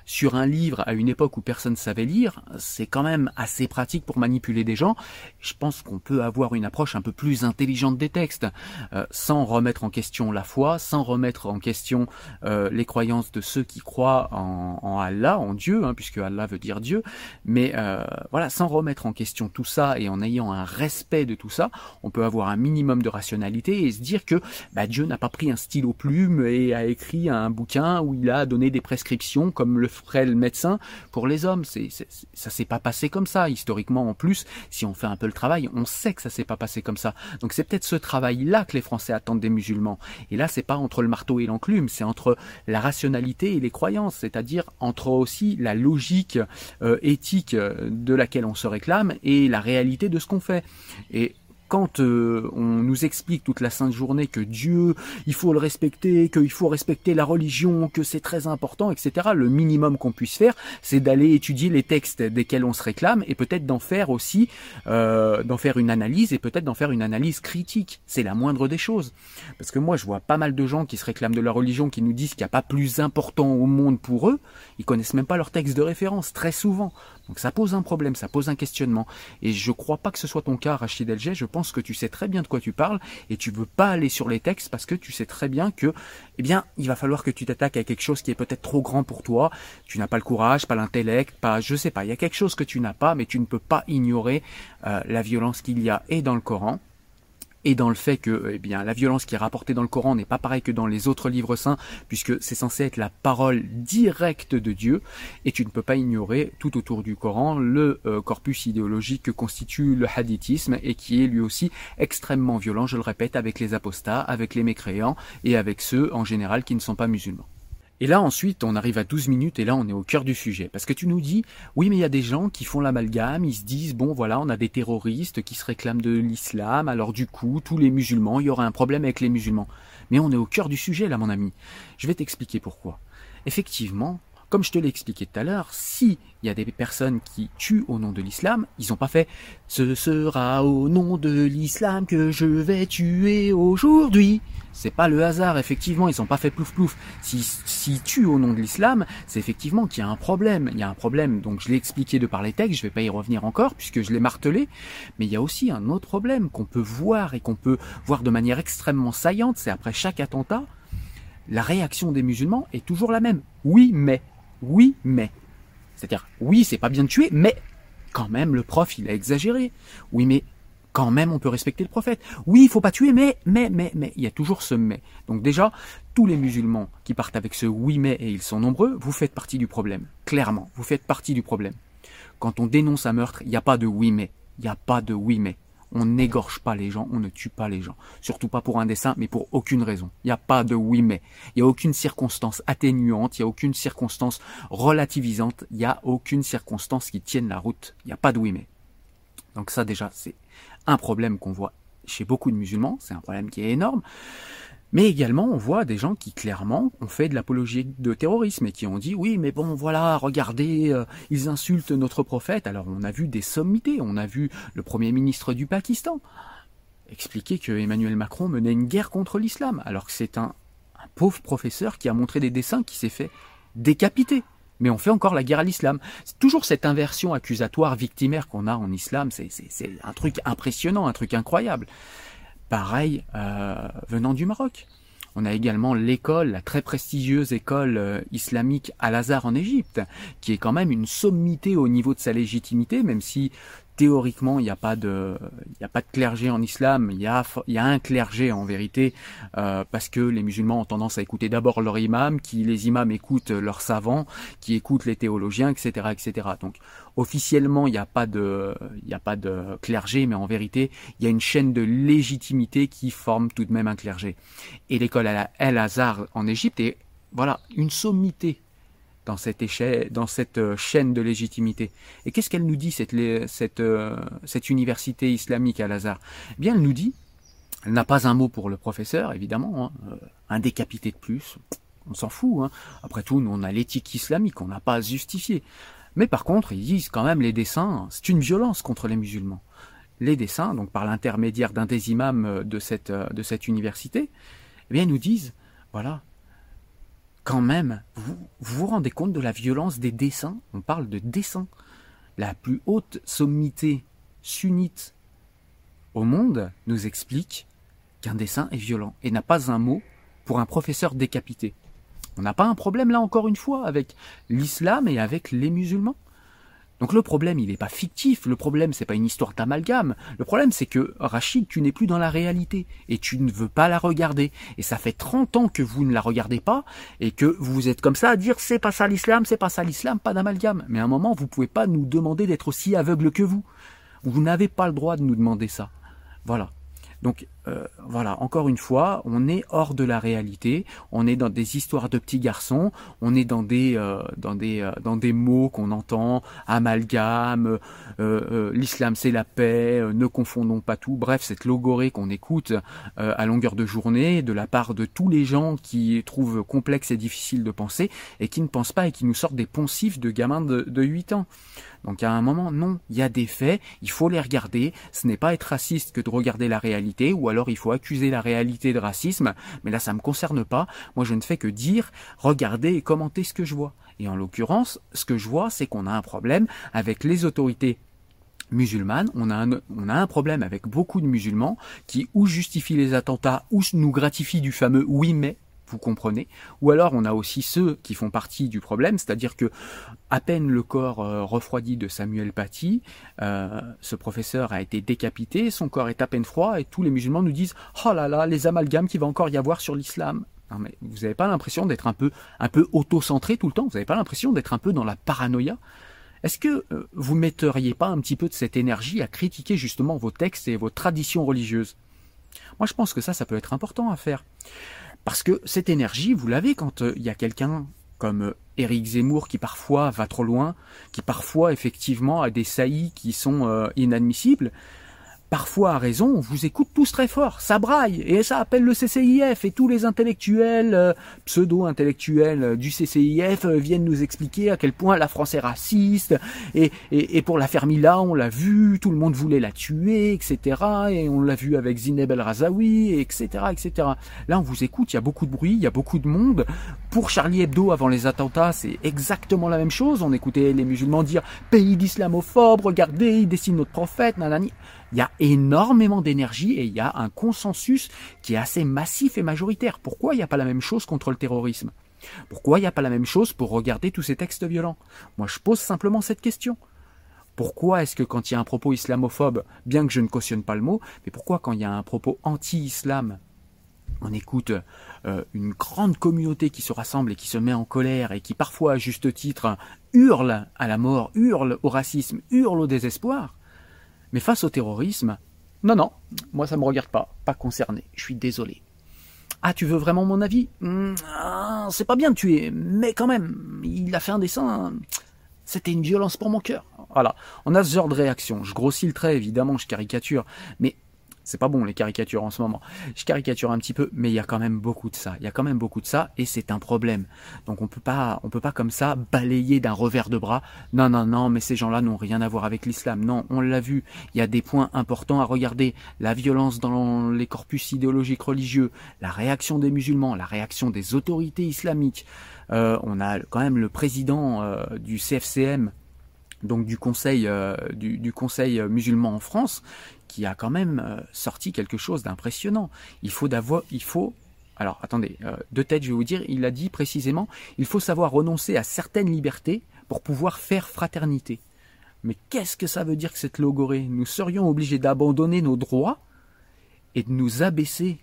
sur un livre à une époque où personne savait lire, c'est quand même assez pratique pour manipuler des gens. Je pense qu'on peut avoir une approche un peu plus intelligente des textes, euh, sans remettre en question la foi, sans remettre en question euh, les croyances de ceux qui croient en, Allah, en Dieu, hein, puisque Allah veut dire Dieu, mais voilà, sans remettre en question tout ça et en ayant un respect de tout ça, on peut avoir un minimum de rationalité et se dire que bah, Dieu n'a pas pris un stylo plume et a écrit un bouquin où il a donné des prescriptions comme le ferait le médecin pour les hommes. C'est, c'est, ça s'est pas passé comme ça. Historiquement, en plus, si on fait un peu le travail, on sait que ça s'est pas passé comme ça. Donc c'est peut-être ce travail-là que les Français attendent des musulmans. Et là, c'est pas entre le marteau et l'enclume, c'est entre la rationalité et les croyances, c'est-à-dire entre aussi la logique euh, éthique de laquelle on se réclame et la réalité de ce qu'on fait. Et quand euh, on nous explique toute la sainte journée que Dieu, il faut le respecter, qu'il faut respecter la religion, que c'est très important, etc., le minimum qu'on puisse faire, c'est d'aller étudier les textes desquels on se réclame et peut-être d'en faire aussi, euh, d'en faire une analyse et peut-être d'en faire une analyse critique. C'est la moindre des choses. Parce que moi, je vois pas mal de gens qui se réclament de la religion, qui nous disent qu'il n'y a pas plus important au monde pour eux. Ils connaissent même pas leur texte de référence, très souvent. Donc ça pose un problème, ça pose un questionnement. Et je crois pas que ce soit ton cas, Rachid Elgé. Je pense que tu sais très bien de quoi tu parles et tu veux pas aller sur les textes parce que tu sais très bien que, eh bien, il va falloir que tu t'attaques à quelque chose qui est peut-être trop grand pour toi. Tu n'as pas le courage, pas l'intellect, pas, je sais pas. Il y a quelque chose que tu n'as pas, mais tu ne peux pas ignorer euh, la violence qu'il y a et dans le Coran et dans le fait que eh bien la violence qui est rapportée dans le Coran n'est pas pareille que dans les autres livres saints puisque c'est censé être la parole directe de Dieu et tu ne peux pas ignorer tout autour du Coran le euh, corpus idéologique que constitue le hadithisme et qui est lui aussi extrêmement violent, je le répète, avec les apostats, avec les mécréants et avec ceux en général qui ne sont pas musulmans. Et là ensuite, on arrive à 12 minutes et là on est au cœur du sujet. Parce que tu nous dis, oui mais il y a des gens qui font l'amalgame, ils se disent, bon voilà, on a des terroristes qui se réclament de l'islam, alors du coup, tous les musulmans, il y aura un problème avec les musulmans. Mais on est au cœur du sujet là mon ami. Je vais t'expliquer pourquoi. Effectivement, comme je te l'ai expliqué tout à l'heure, si il y a des personnes qui tuent au nom de l'islam, ils n'ont pas fait ce sera au nom de l'islam que je vais tuer aujourd'hui. C'est pas le hasard, effectivement, ils n'ont pas fait plouf plouf. S'ils si, tuent au nom de l'islam, c'est effectivement qu'il y a un problème. Il y a un problème, donc je l'ai expliqué de par les textes, je vais pas y revenir encore puisque je l'ai martelé, mais il y a aussi un autre problème qu'on peut voir et qu'on peut voir de manière extrêmement saillante, c'est après chaque attentat, la réaction des musulmans est toujours la même. Oui, mais. Oui, mais. C'est-à-dire, oui, c'est pas bien de tuer, mais quand même, le prof, il a exagéré. Oui, mais quand même on peut respecter le prophète. Oui, il faut pas tuer, mais, mais, mais, mais, il y a toujours ce mais. Donc déjà, tous les musulmans qui partent avec ce oui mais, et ils sont nombreux, vous faites partie du problème. Clairement, vous faites partie du problème. Quand on dénonce un meurtre, il n'y a pas de oui mais. Il n'y a pas de oui mais. On n'égorge pas les gens, on ne tue pas les gens. Surtout pas pour un dessin, mais pour aucune raison. Il n'y a pas de oui mais. Il n'y a aucune circonstance atténuante, il n'y a aucune circonstance relativisante, il n'y a aucune circonstance qui tienne la route. Il n'y a pas de oui mais. Donc ça déjà, c'est un problème qu'on voit chez beaucoup de musulmans, c'est un problème qui est énorme. Mais également, on voit des gens qui clairement ont fait de l'apologie de terrorisme et qui ont dit oui, mais bon, voilà, regardez, euh, ils insultent notre prophète. Alors, on a vu des sommités, on a vu le premier ministre du Pakistan expliquer que Emmanuel Macron menait une guerre contre l'islam, alors que c'est un, un pauvre professeur qui a montré des dessins qui s'est fait décapiter mais on fait encore la guerre à l'islam. C'est toujours cette inversion accusatoire victimaire qu'on a en islam, c'est un truc impressionnant, un truc incroyable. Pareil euh, venant du Maroc. On a également l'école, la très prestigieuse école euh, islamique Al-Azhar en Égypte, qui est quand même une sommité au niveau de sa légitimité, même si théoriquement, il n'y a pas de, il a pas de clergé en islam. Il y a, un clergé en vérité, euh, parce que les musulmans ont tendance à écouter d'abord leur imam, qui les imams écoutent leurs savants, qui écoutent les théologiens, etc., etc. Donc, officiellement, il n'y a pas de, il a pas de clergé, mais en vérité, il y a une chaîne de légitimité qui forme tout de même un clergé. Et l'école El-Azhar en Égypte est, voilà, une sommité dans cette, échelle, dans cette euh, chaîne de légitimité. Et qu'est-ce qu'elle nous dit, cette, euh, université islamique à Lazare? Eh bien, elle nous dit, elle n'a pas un mot pour le professeur, évidemment, hein, euh, un décapité de plus, on s'en fout. Hein. Après tout, nous, on a l'éthique islamique, on n'a pas à justifier. Mais par contre, ils disent quand même les dessins, c'est une violence contre les musulmans. Les dessins, donc par l'intermédiaire d'un des imams de cette, de université, eh bien, nous disent, voilà, quand même, vous, vous rendez compte de la violence des dessins? On parle de dessins. La plus haute sommité sunnite au monde nous explique qu'un dessin est violent et n'a pas un mot pour un professeur décapité. On n'a pas un problème là encore une fois avec l'islam et avec les musulmans? Donc le problème, il n'est pas fictif, le problème, c'est pas une histoire d'amalgame. Le problème, c'est que Rachid, tu n'es plus dans la réalité et tu ne veux pas la regarder. Et ça fait 30 ans que vous ne la regardez pas et que vous êtes comme ça à dire c'est pas ça l'islam, c'est pas ça l'islam, pas d'amalgame. Mais à un moment, vous pouvez pas nous demander d'être aussi aveugle que vous. Vous n'avez pas le droit de nous demander ça. Voilà. Donc euh, voilà, encore une fois, on est hors de la réalité, on est dans des histoires de petits garçons, on est dans des euh, dans des euh, dans des mots qu'on entend, amalgame, l'islam c'est la paix, ne confondons pas tout. Bref, cette logorée qu'on écoute à longueur de journée de la part de tous les gens qui trouvent complexe et difficile de penser et qui ne pensent pas et qui nous sortent des poncifs de gamins de, de 8 ans. Donc à un moment, non, il y a des faits, il faut les regarder. Ce n'est pas être raciste que de regarder la réalité, ou alors il faut accuser la réalité de racisme. Mais là, ça me concerne pas. Moi, je ne fais que dire, regarder et commenter ce que je vois. Et en l'occurrence, ce que je vois, c'est qu'on a un problème avec les autorités musulmanes, on a, un, on a un problème avec beaucoup de musulmans qui ou justifient les attentats ou nous gratifient du fameux oui mais vous comprenez. Ou alors on a aussi ceux qui font partie du problème, c'est-à-dire que à peine le corps euh, refroidi de Samuel Paty, euh, ce professeur a été décapité, son corps est à peine froid et tous les musulmans nous disent oh là là les amalgames qu'il va encore y avoir sur l'islam. Mais vous n'avez pas l'impression d'être un peu un peu auto-centré tout le temps, vous n'avez pas l'impression d'être un peu dans la paranoïa? Est-ce que euh, vous metteriez pas un petit peu de cette énergie à critiquer justement vos textes et vos traditions religieuses? Moi je pense que ça ça peut être important à faire. Parce que cette énergie, vous l'avez quand euh, il y a quelqu'un comme euh, Éric Zemmour qui parfois va trop loin, qui parfois effectivement a des saillies qui sont euh, inadmissibles, parfois à raison, on vous écoute tous très fort, ça braille, et ça appelle le CCIF, et tous les intellectuels, euh, pseudo-intellectuels euh, du CCIF euh, viennent nous expliquer à quel point la France est raciste, et, et, pour la Fermila, on l'a vu, tout le monde voulait la tuer, etc., et on l'a vu avec Zineb El Razaoui, etc., etc. Là, on vous écoute, il y a beaucoup de bruit, il y a beaucoup de monde. Pour Charlie Hebdo, avant les attentats, c'est exactement la même chose, on écoutait les musulmans dire « pays d'islamophobes, regardez, ils dessinent notre prophète, nanani » il y a énormément d'énergie et il y a un consensus qui est assez massif et majoritaire. Pourquoi il n'y a pas la même chose contre le terrorisme? Pourquoi il n'y a pas la même chose pour regarder tous ces textes violents? Moi, je pose simplement cette question. Pourquoi est-ce que quand il y a un propos islamophobe, bien que je ne cautionne pas le mot, mais pourquoi quand il y a un propos anti-islam, on écoute euh, une grande communauté qui se rassemble et qui se met en colère et qui parfois à juste titre hurle à la mort, hurle au racisme, hurle au désespoir, mais face au terrorisme, non, non, moi ça me regarde pas, pas concerné, je suis désolé. Ah, tu veux vraiment mon avis? Hmm, ah, C'est pas bien de tuer, mais quand même, il a fait un dessin, c'était une violence pour mon cœur. Voilà, on a ce genre de réaction. Je grossis le trait, évidemment, je caricature, mais c'est pas bon les caricatures en ce moment. Je caricature un petit peu, mais il y a quand même beaucoup de ça. Il y a quand même beaucoup de ça et c'est un problème. Donc on peut pas, on peut pas comme ça balayer d'un revers de bras. Non, non, non, mais ces gens-là n'ont rien à voir avec l'islam. Non, on l'a vu. Il y a des points importants à regarder. La violence dans les corpus idéologiques religieux, la réaction des musulmans, la réaction des autorités islamiques. Euh, on a quand même le président euh, du CFCM donc du conseil euh, du, du, conseil musulman en France qui a quand même euh, sorti quelque chose d'impressionnant. Il faut d'avoir, il faut, alors attendez, euh, de tête je vais vous dire, il a dit précisément, il faut savoir renoncer à certaines libertés pour pouvoir faire fraternité. Mais qu'est-ce que ça veut dire que cette logorée? Nous serions obligés d'abandonner nos droits et de nous abaisser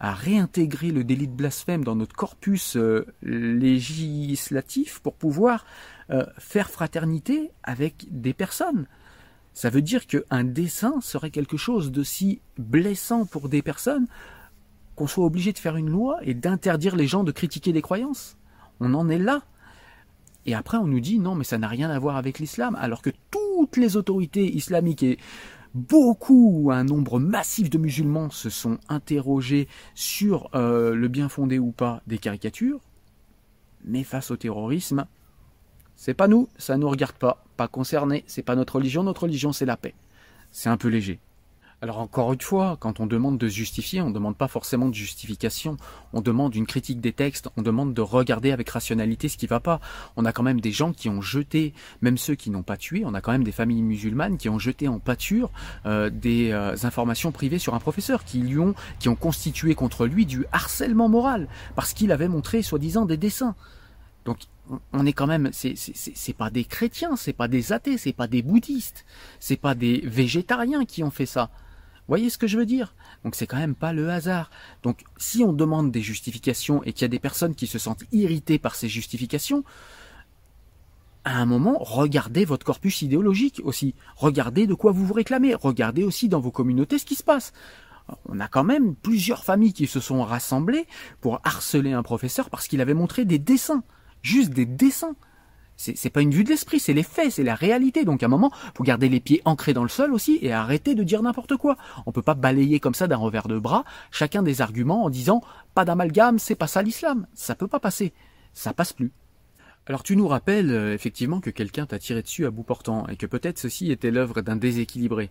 à réintégrer le délit de blasphème dans notre corpus euh, législatif pour pouvoir faire fraternité avec des personnes. Ça veut dire qu'un dessin serait quelque chose de si blessant pour des personnes qu'on soit obligé de faire une loi et d'interdire les gens de critiquer des croyances. On en est là. Et après, on nous dit non, mais ça n'a rien à voir avec l'islam, alors que toutes les autorités islamiques et beaucoup, un nombre massif de musulmans se sont interrogés sur euh, le bien fondé ou pas des caricatures. Mais face au terrorisme, c'est pas nous, ça nous regarde pas, pas concerné, c'est pas notre religion, notre religion c'est la paix. C'est un peu léger. Alors encore une fois, quand on demande de justifier, on ne demande pas forcément de justification, on demande une critique des textes, on demande de regarder avec rationalité ce qui va pas. On a quand même des gens qui ont jeté, même ceux qui n'ont pas tué, on a quand même des familles musulmanes qui ont jeté en pâture euh, des euh, informations privées sur un professeur, qui lui ont, qui ont constitué contre lui du harcèlement moral, parce qu'il avait montré soi-disant des dessins. Donc on est quand même, c'est pas des chrétiens, c'est pas des athées, c'est pas des bouddhistes, c'est pas des végétariens qui ont fait ça. Vous voyez ce que je veux dire? Donc c'est quand même pas le hasard. Donc si on demande des justifications et qu'il y a des personnes qui se sentent irritées par ces justifications, à un moment, regardez votre corpus idéologique aussi. Regardez de quoi vous vous réclamez. Regardez aussi dans vos communautés ce qui se passe. On a quand même plusieurs familles qui se sont rassemblées pour harceler un professeur parce qu'il avait montré des dessins. Juste des dessins. C'est pas une vue de l'esprit, c'est les faits, c'est la réalité. Donc à un moment, faut garder les pieds ancrés dans le sol aussi et arrêter de dire n'importe quoi. On peut pas balayer comme ça d'un revers de bras chacun des arguments en disant pas d'amalgame, c'est pas ça l'islam. Ça peut pas passer. Ça passe plus. Alors tu nous rappelles euh, effectivement que quelqu'un t'a tiré dessus à bout portant et que peut-être ceci était l'œuvre d'un déséquilibré.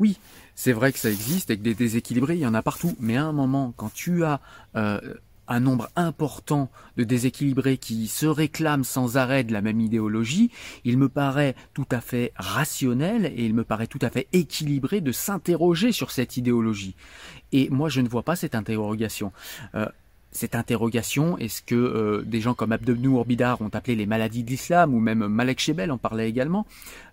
Oui, c'est vrai que ça existe et que des déséquilibrés, il y en a partout, mais à un moment, quand tu as euh, un nombre important de déséquilibrés qui se réclament sans arrêt de la même idéologie, il me paraît tout à fait rationnel et il me paraît tout à fait équilibré de s'interroger sur cette idéologie. Et moi, je ne vois pas cette interrogation. Euh, cette interrogation, est-ce que euh, des gens comme Abdelnou Orbidar ont appelé les maladies de l'islam, ou même Malek Shebel en parlait également,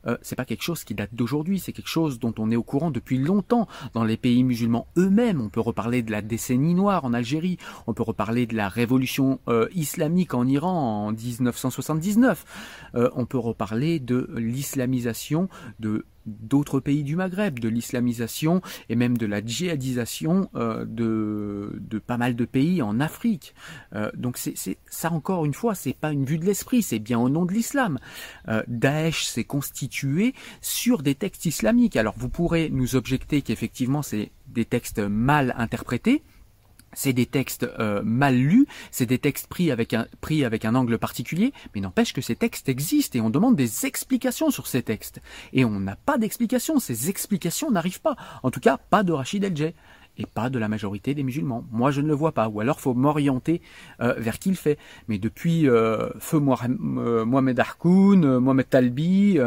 euh, c'est pas quelque chose qui date d'aujourd'hui, c'est quelque chose dont on est au courant depuis longtemps dans les pays musulmans eux-mêmes. On peut reparler de la décennie noire en Algérie, on peut reparler de la révolution euh, islamique en Iran en 1979, on peut reparler de l'islamisation de d'autres pays du Maghreb, de l'islamisation et même de la djihadisation euh, de, pas mal de pays en Afrique. Euh, donc c'est ça encore une fois, c'est pas une vue de l'esprit, c'est bien au nom de l'islam. Euh, Daesh s'est constitué sur des textes islamiques. Alors vous pourrez nous objecter qu'effectivement c'est des textes mal interprétés, c'est des textes euh, mal lus, c'est des textes pris avec un pris avec un angle particulier, mais n'empêche que ces textes existent et on demande des explications sur ces textes. Et on n'a pas d'explications, ces explications n'arrivent pas. En tout cas, pas de Rachid El et pas de la majorité des musulmans. Moi, je ne le vois pas. Ou alors, faut m'orienter euh, vers qui le fait. Mais depuis euh, feu euh, Mohamed Harkoun, Mohamed Talbi,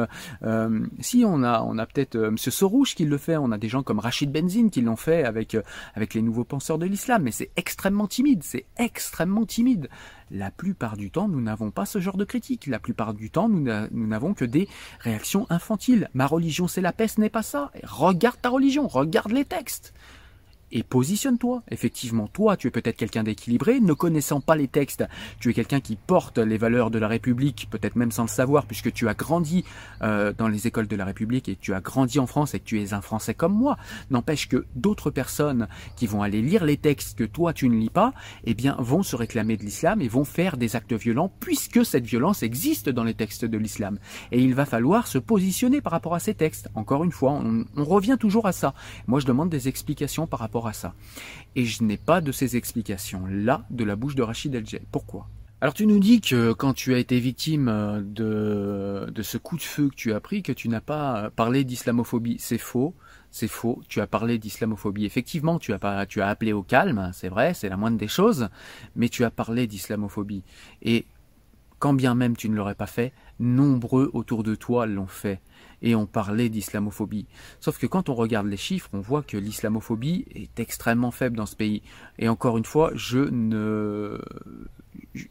si on a, on a peut-être Monsieur Sorouche qui le fait. On a des gens comme Rachid Benzine qui l'ont fait avec avec les nouveaux penseurs de l'islam. Mais c'est extrêmement timide. C'est extrêmement timide. La plupart du temps, nous n'avons pas ce genre de critique. La plupart du temps, nous n'avons que des réactions infantiles. Ma religion, c'est la paix, ce n'est pas ça. regarde ta religion, regarde les textes et positionne-toi. Effectivement, toi, tu es peut-être quelqu'un d'équilibré, ne connaissant pas les textes, tu es quelqu'un qui porte les valeurs de la République, peut-être même sans le savoir, puisque tu as grandi euh, dans les écoles de la République et tu as grandi en France et que tu es un Français comme moi. N'empêche que d'autres personnes qui vont aller lire les textes que toi tu ne lis pas, eh bien, vont se réclamer de l'islam et vont faire des actes violents, puisque cette violence existe dans les textes de l'islam. Et il va falloir se positionner par rapport à ces textes. Encore une fois, on, on revient toujours à ça. Moi, je demande des explications par rapport à ça. Et je n'ai pas de ces explications-là de la bouche de Rachid El Pourquoi? Alors tu nous dis que quand tu as été victime euh, de, de ce coup de feu que tu as pris, que tu n'as pas parlé d'islamophobie. C'est faux, c'est faux. Tu as parlé d'islamophobie. Effectivement, tu as tu as appelé au calme, c'est vrai, c'est la moindre des choses, mais tu as parlé d'islamophobie. Et quand bien même tu ne l'aurais pas fait, nombreux autour de toi l'ont fait et on parlait d'islamophobie. Sauf que quand on regarde les chiffres, on voit que l'islamophobie est extrêmement faible dans ce pays. Et encore une fois, je ne,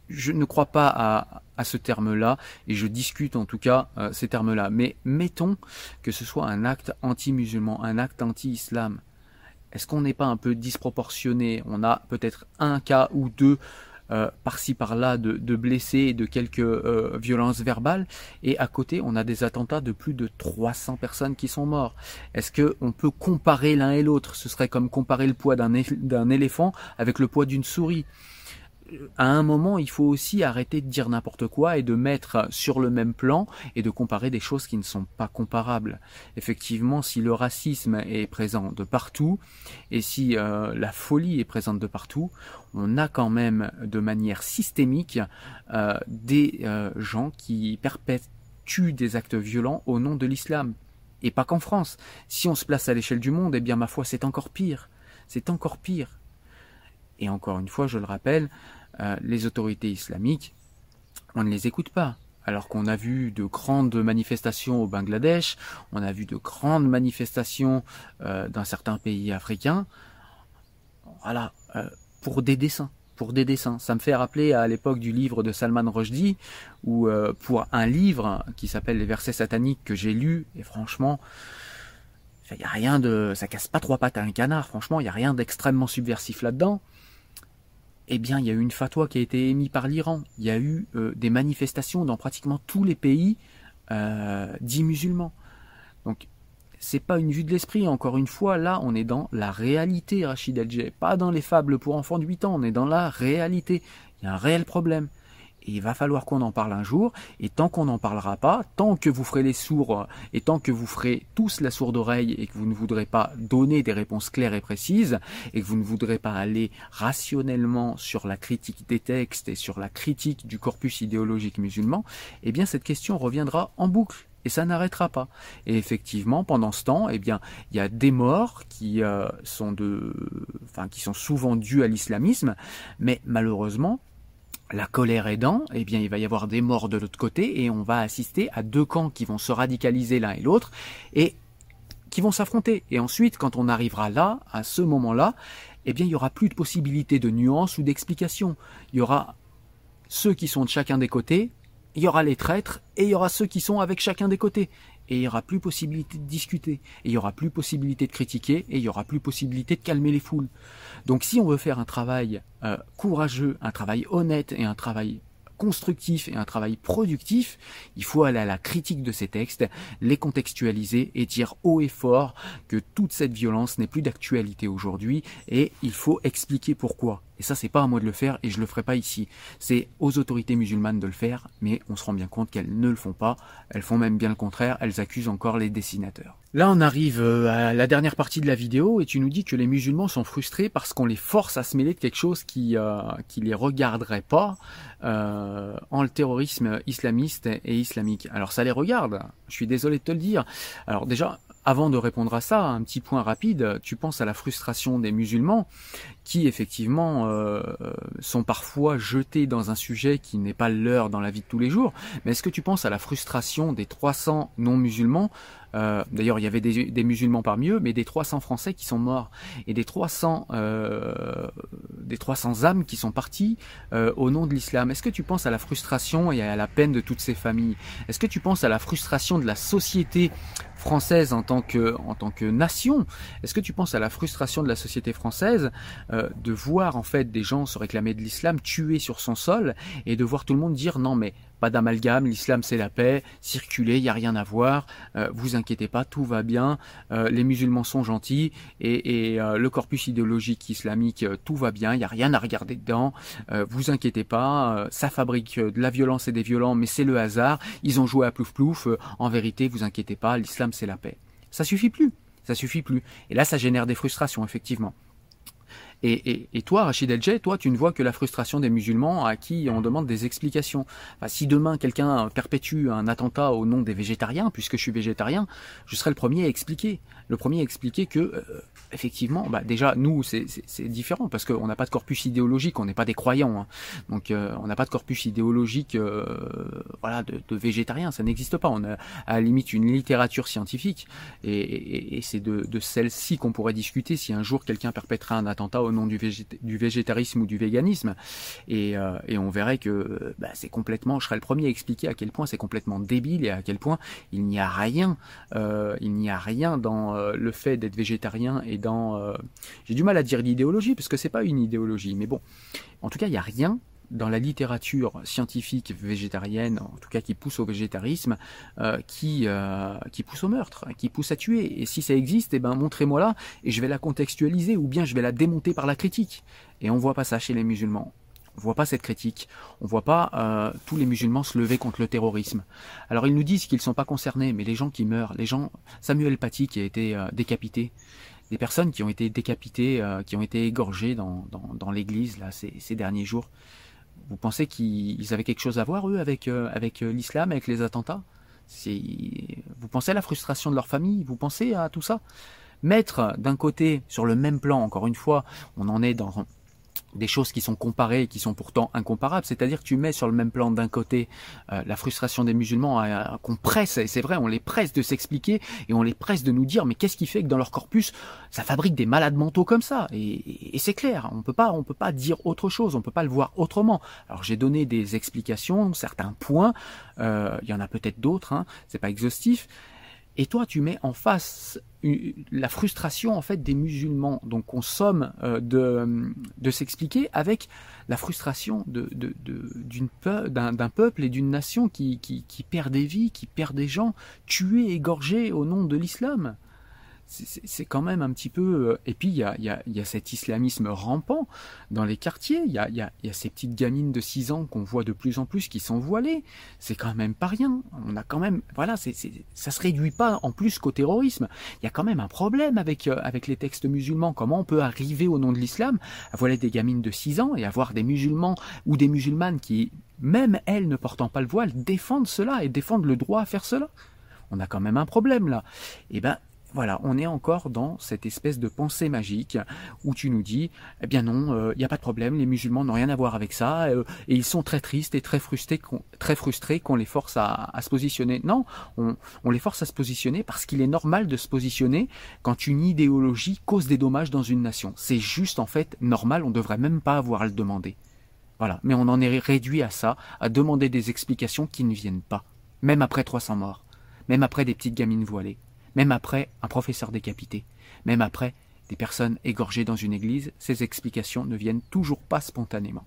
je ne crois pas à, à ce terme-là, et je discute en tout cas euh, ces termes-là. Mais mettons que ce soit un acte anti-musulman, un acte anti-islam. Est-ce qu'on n'est pas un peu disproportionné? On a peut-être un cas ou deux euh, par-ci par-là de, blessés et de quelques euh, violences verbales. Et à côté, on a des attentats de plus de 300 personnes qui sont mortes. Est-ce que on peut comparer l'un et l'autre? Ce serait comme comparer le poids d'un éléphant avec le poids d'une souris à un moment, il faut aussi arrêter de dire n'importe quoi et de mettre sur le même plan et de comparer des choses qui ne sont pas comparables. Effectivement, si le racisme est présent de partout et si euh, la folie est présente de partout, on a quand même de manière systémique euh, des euh, gens qui perpétuent des actes violents au nom de l'islam. Et pas qu'en France. Si on se place à l'échelle du monde, eh bien ma foi, c'est encore pire. C'est encore pire. Et encore une fois, je le rappelle, euh, les autorités islamiques, on ne les écoute pas. Alors qu'on a vu de grandes manifestations au Bangladesh, on a vu de grandes manifestations euh, dans certains pays africains, voilà, euh, pour des dessins pour des dessins. Ça me fait rappeler à l'époque du livre de Salman Rushdie, où euh, pour un livre qui s'appelle Les versets sataniques que j'ai lu, et franchement, il y a rien de, ça casse pas trois pattes à un canard. Franchement, il y a rien d'extrêmement subversif là-dedans. Eh bien, il y a eu une fatwa qui a été émise par l'Iran. Il y a eu euh, des manifestations dans pratiquement tous les pays euh, dits musulmans. Donc, c'est pas une vue de l'esprit. Encore une fois, là, on est dans la réalité, Rachid El Pas dans les fables pour enfants de 8 ans. On est dans la réalité. Il y a un réel problème. Et il va falloir qu'on en parle un jour. Et tant qu'on n'en parlera pas, tant que vous ferez les sourds et tant que vous ferez tous la sourde oreille et que vous ne voudrez pas donner des réponses claires et précises et que vous ne voudrez pas aller rationnellement sur la critique des textes et sur la critique du corpus idéologique musulman, eh bien cette question reviendra en boucle et ça n'arrêtera pas. Et effectivement, pendant ce temps, eh bien, il y a des morts qui euh, sont de, enfin, qui sont souvent dues à l'islamisme, mais malheureusement, la colère aidant, eh bien, il va y avoir des morts de l'autre côté et on va assister à deux camps qui vont se radicaliser l'un et l'autre et qui vont s'affronter. Et ensuite, quand on arrivera là, à ce moment-là, eh bien, il y aura plus de possibilités de nuances ou d'explications. Il y aura ceux qui sont de chacun des côtés il y aura les traîtres et il y aura ceux qui sont avec chacun des côtés. Et il n'y aura plus possibilité de discuter, et il n'y aura plus possibilité de critiquer, et il n'y aura plus possibilité de calmer les foules. Donc si on veut faire un travail euh, courageux, un travail honnête et un travail constructif et un travail productif, il faut aller à la critique de ces textes, les contextualiser et dire haut et fort que toute cette violence n'est plus d'actualité aujourd'hui et il faut expliquer pourquoi. Et ça, c'est pas à moi de le faire et je le ferai pas ici. C'est aux autorités musulmanes de le faire, mais on se rend bien compte qu'elles ne le font pas. Elles font même bien le contraire. Elles accusent encore les dessinateurs. Là, on arrive euh, à la dernière partie de la vidéo et tu nous dis que les musulmans sont frustrés parce qu'on les force à se mêler de quelque chose qui euh, qui les regarderait pas euh, en le terrorisme islamiste et islamique. Alors ça les regarde. Je suis désolé de te le dire. Alors déjà, avant de répondre à ça, un petit point rapide, tu penses à la frustration des musulmans qui effectivement euh, sont parfois jetés dans un sujet qui n'est pas leur dans la vie de tous les jours. Mais est-ce que tu penses à la frustration des 300 non-musulmans euh, D'ailleurs, il y avait des, musulmans parmi eux, mais des 300 Français qui sont morts. Et des 300 euh, des 300 âmes qui sont parties au nom de l'islam. Est-ce que tu penses à la frustration et à la peine de toutes ces familles? Est-ce que tu penses à la frustration de la société française en tant que en tant que nation? Est-ce que tu penses à la frustration de la société française euh, de voir en fait des gens se réclamer de l'islam tués sur son sol et de voir tout le monde dire non mais pas d'amalgame, l'islam c'est la paix, circulez, il n'y a rien à voir, euh, vous inquiétez pas, tout va bien, euh, les musulmans sont gentils et, le corpus idéologique islamique, tout va bien, il n'y a rien à regarder dedans, vous inquiétez pas, ça fabrique de la violence et des violents, mais c'est le hasard, ils ont joué à plouf plouf, en vérité, vous inquiétez pas, l'islam c'est la paix. Ça suffit plus, ça suffit plus. Et là, ça génère des frustrations, effectivement. Et, toi, Rachid El toi, tu ne vois que la frustration des musulmans à qui on demande des explications. si demain quelqu'un perpétue un attentat au nom des végétariens, puisque je suis végétarien, je serai le premier à expliquer. Le premier à expliquer que, euh, effectivement, bah, déjà, nous, c'est différent, parce qu'on n'a pas de corpus idéologique, on n'est pas des croyants. Hein. Donc, euh, on n'a pas de corpus idéologique euh, voilà, de, de végétarien, ça n'existe pas. On a à la limite une littérature scientifique, et, et c'est de, de celle-ci qu'on pourrait discuter si un jour quelqu'un perpétera un attentat au nom du, végétarisme ou du véganisme. Et, euh, on verrait que bah, c'est complètement, je serais le premier à expliquer à quel point c'est complètement débile et à quel point il n'y a rien, euh, il n'y a rien dans euh, le fait d'être végétarien et dans, j'ai du mal à dire l'idéologie parce que c'est pas une idéologie, mais bon, en tout cas il n'y a rien dans la littérature scientifique végétarienne, en tout cas qui pousse au végétarisme, euh, qui, euh, qui pousse au meurtre, qui pousse à tuer. Et si ça existe, eh ben montrez-moi là, et je vais la contextualiser, ou bien je vais la démonter par la critique. Et on voit pas ça chez les musulmans. On voit pas cette critique. On voit pas euh, tous les musulmans se lever contre le terrorisme. Alors ils nous disent qu'ils sont pas concernés, mais les gens qui meurent, les gens, Samuel Paty qui a été décapité, des personnes qui ont été décapitées, qui ont été égorgées dans, dans, dans l'église là ces, ces derniers jours. Vous pensez qu'ils avaient quelque chose à voir, eux, avec, euh, avec euh, l'islam, avec les attentats? Vous pensez à la frustration de leur famille? Vous pensez à tout ça? Mettre d'un côté, sur le même plan, encore une fois, on en est dans, des choses qui sont comparées et qui sont pourtant incomparables. C'est-à-dire que tu mets sur le même plan d'un côté euh, la frustration des musulmans qu'on presse, et c'est vrai, on les presse de s'expliquer et on les presse de nous dire mais qu'est-ce qui fait que dans leur corpus ça fabrique des malades mentaux comme ça? Et, et c'est clair, on peut pas, on peut pas dire autre chose, on peut pas le voir autrement. Alors j'ai donné des explications, certains points, euh, il y en a peut-être d'autres, hein, c'est pas exhaustif. Et toi, tu mets en face la frustration en fait des musulmans. Donc on somme euh, de, de s'expliquer avec la frustration de, de, d'un, peuple et d'une nation qui, qui, qui perd des vies, qui perd des gens, tués, égorgés au nom de l'islam c'est quand même un petit peu. Euh, et puis il y a, y, a, y a, cet islamisme rampant dans les quartiers. Il y a, y, a, ces petites gamines de 6 ans qu'on voit de plus en plus qui sont voilées. C'est quand même pas rien. On a quand même. Voilà, ça se réduit pas en plus qu'au terrorisme. Il y a quand même un problème avec, euh, avec les textes musulmans. Comment on peut arriver au nom de l'islam à voiler des gamines de 6 ans et avoir des musulmans ou des musulmanes qui, même elles ne portant pas le voile, défendent cela et défendent le droit à faire cela? On a quand même un problème là. Eh ben, voilà, on est encore dans cette espèce de pensée magique où tu nous dis, eh bien non, il euh, n'y a pas de problème, les musulmans n'ont rien à voir avec ça, euh, et ils sont très tristes et très frustrés, qu'on les force à, se positionner. Non, on, on, les force à se positionner parce qu'il est normal de se positionner quand une idéologie cause des dommages dans une nation. C'est juste en fait normal, on ne devrait même pas avoir à le demander. Voilà, mais on en est réduit à ça, à demander des explications qui ne viennent pas, même après 300 morts, même après des petites gamines voilées. Même après un professeur décapité, même après des personnes égorgées dans une église, ces explications ne viennent toujours pas spontanément.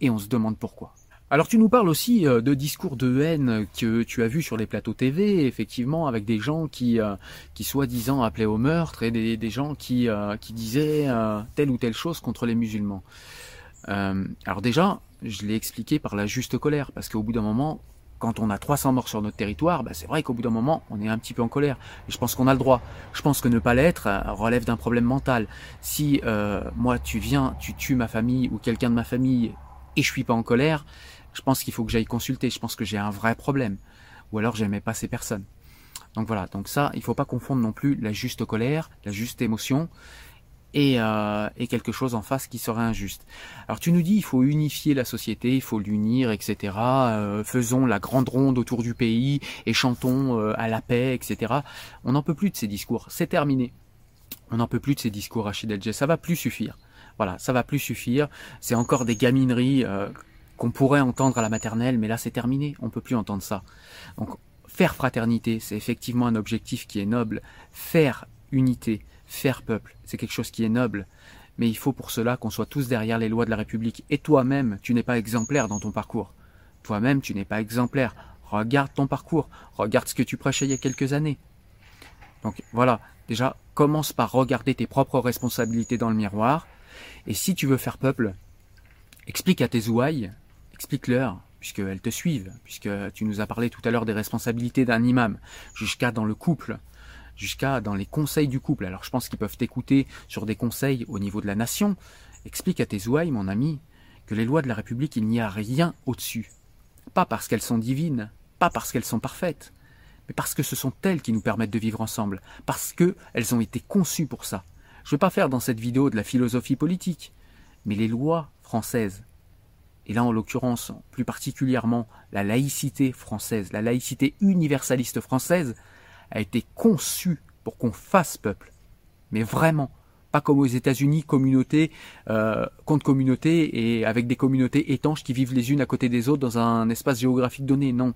Et on se demande pourquoi. Alors tu nous parles aussi euh, de discours de haine que tu as vu sur les plateaux TV, effectivement, avec des gens qui, euh, qui soi-disant appelaient au meurtre et des, gens qui, euh, qui disaient telle ou telle chose contre les musulmans. alors déjà, je l'ai expliqué par la juste colère, parce qu'au bout d'un moment, quand on a 300 morts sur notre territoire, bah c'est vrai qu'au bout d'un moment, on est un petit peu en colère. Et je pense qu'on a le droit. Je pense que ne pas l'être euh, relève d'un problème mental. Si euh, moi, tu viens, tu tues ma famille ou quelqu'un de ma famille et je suis pas en colère, je pense qu'il faut que j'aille consulter. Je pense que j'ai un vrai problème. Ou alors j'aimais pas ces personnes. Donc voilà. Donc ça, il faut pas confondre non plus la juste colère, la juste émotion euh, et, quelque chose en face qui serait injuste. Alors tu nous dis il faut unifier la société, il faut l'unir, etc. Euh, faisons la grande ronde autour du pays et chantons euh, à la paix, etc. On n'en peut plus de ces discours, c'est terminé. On n'en peut plus de ces discours, Rachid El ça va plus suffire. Voilà, ça va plus suffire. C'est encore des gamineries qu'on pourrait entendre à la maternelle, mais là c'est terminé, on peut plus entendre ça. Donc faire fraternité, c'est effectivement un objectif qui est noble. Faire unité, faire peuple, c'est quelque chose qui est noble, mais il faut pour cela qu'on soit tous derrière les lois de la République. Et toi-même, tu n'es pas exemplaire dans ton parcours. Toi-même, tu n'es pas exemplaire. Regarde ton parcours, regarde ce que tu prêchais il y a quelques années. Donc voilà, déjà, commence par regarder tes propres responsabilités dans le miroir, et si tu veux faire peuple, explique à tes ouailles, explique-leur, puisqu'elles te suivent, puisque tu nous as parlé tout à l'heure des responsabilités d'un imam, jusqu'à dans le couple, jusqu'à dans les conseils du couple. Alors je pense qu'ils peuvent t'écouter sur des conseils au niveau de la nation. Explique à tes ouailles, mon ami, que les lois de la République, il n'y a rien au-dessus. Pas parce qu'elles sont divines, pas parce qu'elles sont parfaites, mais parce que ce sont elles qui nous permettent de vivre ensemble, parce qu'elles ont été conçues pour ça. Je ne vais pas faire dans cette vidéo de la philosophie politique, mais les lois françaises, et là en l'occurrence plus particulièrement la laïcité française, la laïcité universaliste française, a été conçu pour qu'on fasse peuple. Mais vraiment, pas comme aux États-Unis, communauté euh, contre communauté et avec des communautés étanches qui vivent les unes à côté des autres dans un espace géographique donné. Non.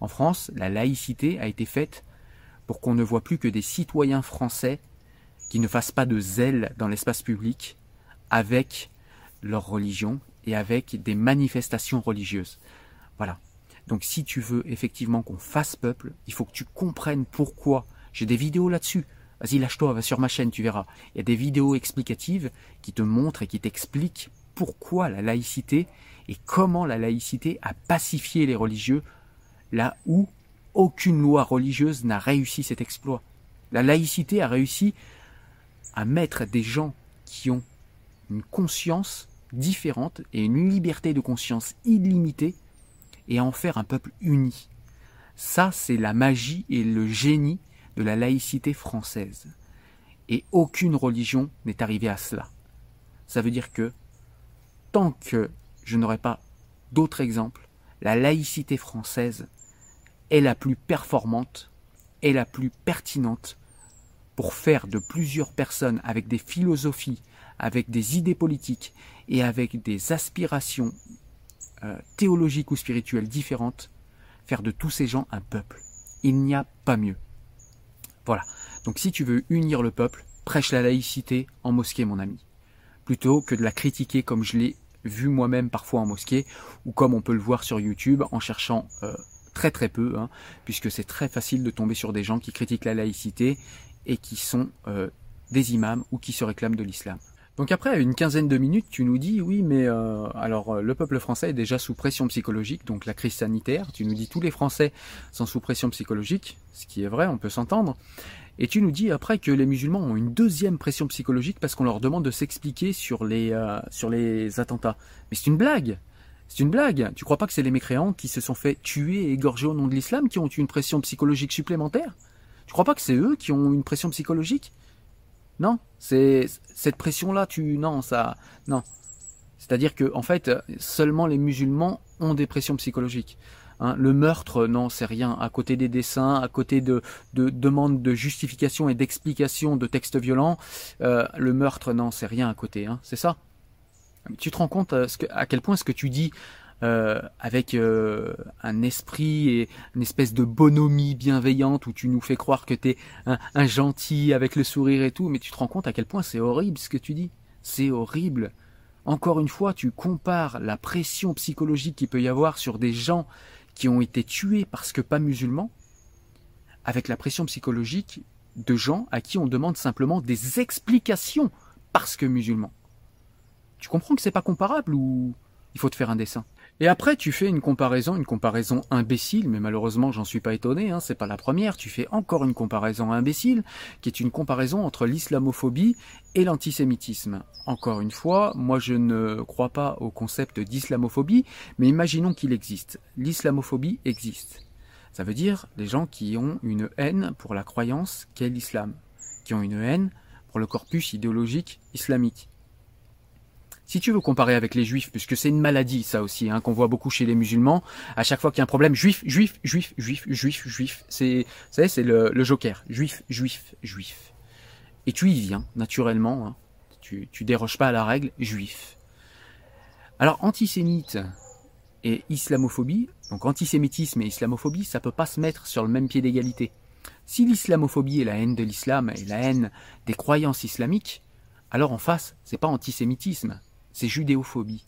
En France, la laïcité a été faite pour qu'on ne voit plus que des citoyens français qui ne fassent pas de zèle dans l'espace public avec leur religion et avec des manifestations religieuses. Voilà. Donc si tu veux effectivement qu'on fasse peuple, il faut que tu comprennes pourquoi. J'ai des vidéos là-dessus. Vas-y, lâche-toi, va sur ma chaîne, tu verras. Il y a des vidéos explicatives qui te montrent et qui t'expliquent pourquoi la laïcité et comment la laïcité a pacifié les religieux là où aucune loi religieuse n'a réussi cet exploit. La laïcité a réussi à mettre des gens qui ont une conscience différente et une liberté de conscience illimitée et en faire un peuple uni. Ça, c'est la magie et le génie de la laïcité française. Et aucune religion n'est arrivée à cela. Ça veut dire que tant que je n'aurai pas d'autres exemples, la laïcité française est la plus performante et la plus pertinente pour faire de plusieurs personnes avec des philosophies, avec des idées politiques et avec des aspirations euh, théologiques ou spirituelles différentes, faire de tous ces gens un peuple. Il n'y a pas mieux. Voilà. Donc si tu veux unir le peuple, prêche la laïcité en mosquée, mon ami. Plutôt que de la critiquer comme je l'ai vu moi-même parfois en mosquée, ou comme on peut le voir sur YouTube en cherchant euh, très très peu, hein, puisque c'est très facile de tomber sur des gens qui critiquent la laïcité et qui sont euh, des imams ou qui se réclament de l'islam. Donc après, une quinzaine de minutes, tu nous dis, oui, mais euh, alors le peuple français est déjà sous pression psychologique, donc la crise sanitaire. Tu nous dis, tous les Français sont sous pression psychologique, ce qui est vrai, on peut s'entendre. Et tu nous dis après que les musulmans ont une deuxième pression psychologique parce qu'on leur demande de s'expliquer sur les euh, sur les attentats. Mais c'est une blague. C'est une blague. Tu crois pas que c'est les mécréants qui se sont fait tuer et égorger au nom de l'islam qui ont eu une pression psychologique supplémentaire? Tu crois pas que c'est eux qui ont une pression psychologique? Non, c'est cette pression-là. Tu non, ça non. C'est-à-dire que en fait, seulement les musulmans ont des pressions psychologiques. Hein, le meurtre, non, c'est rien. À côté des dessins, à côté de, demandes de justification et d'explication de textes violents, euh, le meurtre, non, c'est rien à côté. Hein, c'est ça. Tu te rends compte euh, à, quel point ce que tu dis euh, avec un esprit et une espèce de bonhomie bienveillante où tu nous fais croire que tu es un, gentil avec le sourire et tout, mais tu te rends compte à quel point c'est horrible ce que tu dis. C'est horrible. Encore une fois, tu compares la pression psychologique qu'il peut y avoir sur des gens qui ont été tués parce que pas musulmans, avec la pression psychologique de gens à qui on demande simplement des explications parce que musulmans. Tu comprends que c'est pas comparable ou il faut te faire un dessin? Et après, tu fais une comparaison, une comparaison imbécile, mais malheureusement, j'en suis pas étonné, hein, c'est pas la première. Tu fais encore une comparaison imbécile, qui est une comparaison entre l'islamophobie et l'antisémitisme. Encore une fois, moi je ne crois pas au concept d'islamophobie, mais imaginons qu'il existe. L'islamophobie existe. Ça veut dire des gens qui ont une haine pour la croyance qu'est l'islam, qui ont une haine pour le corpus idéologique islamique. Si tu veux comparer avec les juifs, puisque c'est une maladie ça aussi, hein, qu'on voit beaucoup chez les musulmans, à chaque fois qu'il y a un problème, juif, juif, juif, juif, juif, juif, c'est, vous c'est le, joker, juif, juif, juif. Et tu y viens, naturellement, hein. tu, tu déroges pas à la règle, juif. Alors, antisémite et islamophobie, donc antisémitisme et islamophobie, ça peut pas se mettre sur le même pied d'égalité. Si l'islamophobie est la haine de l'islam et la haine des croyances islamiques, alors en face, c'est pas antisémitisme, c'est judéophobie.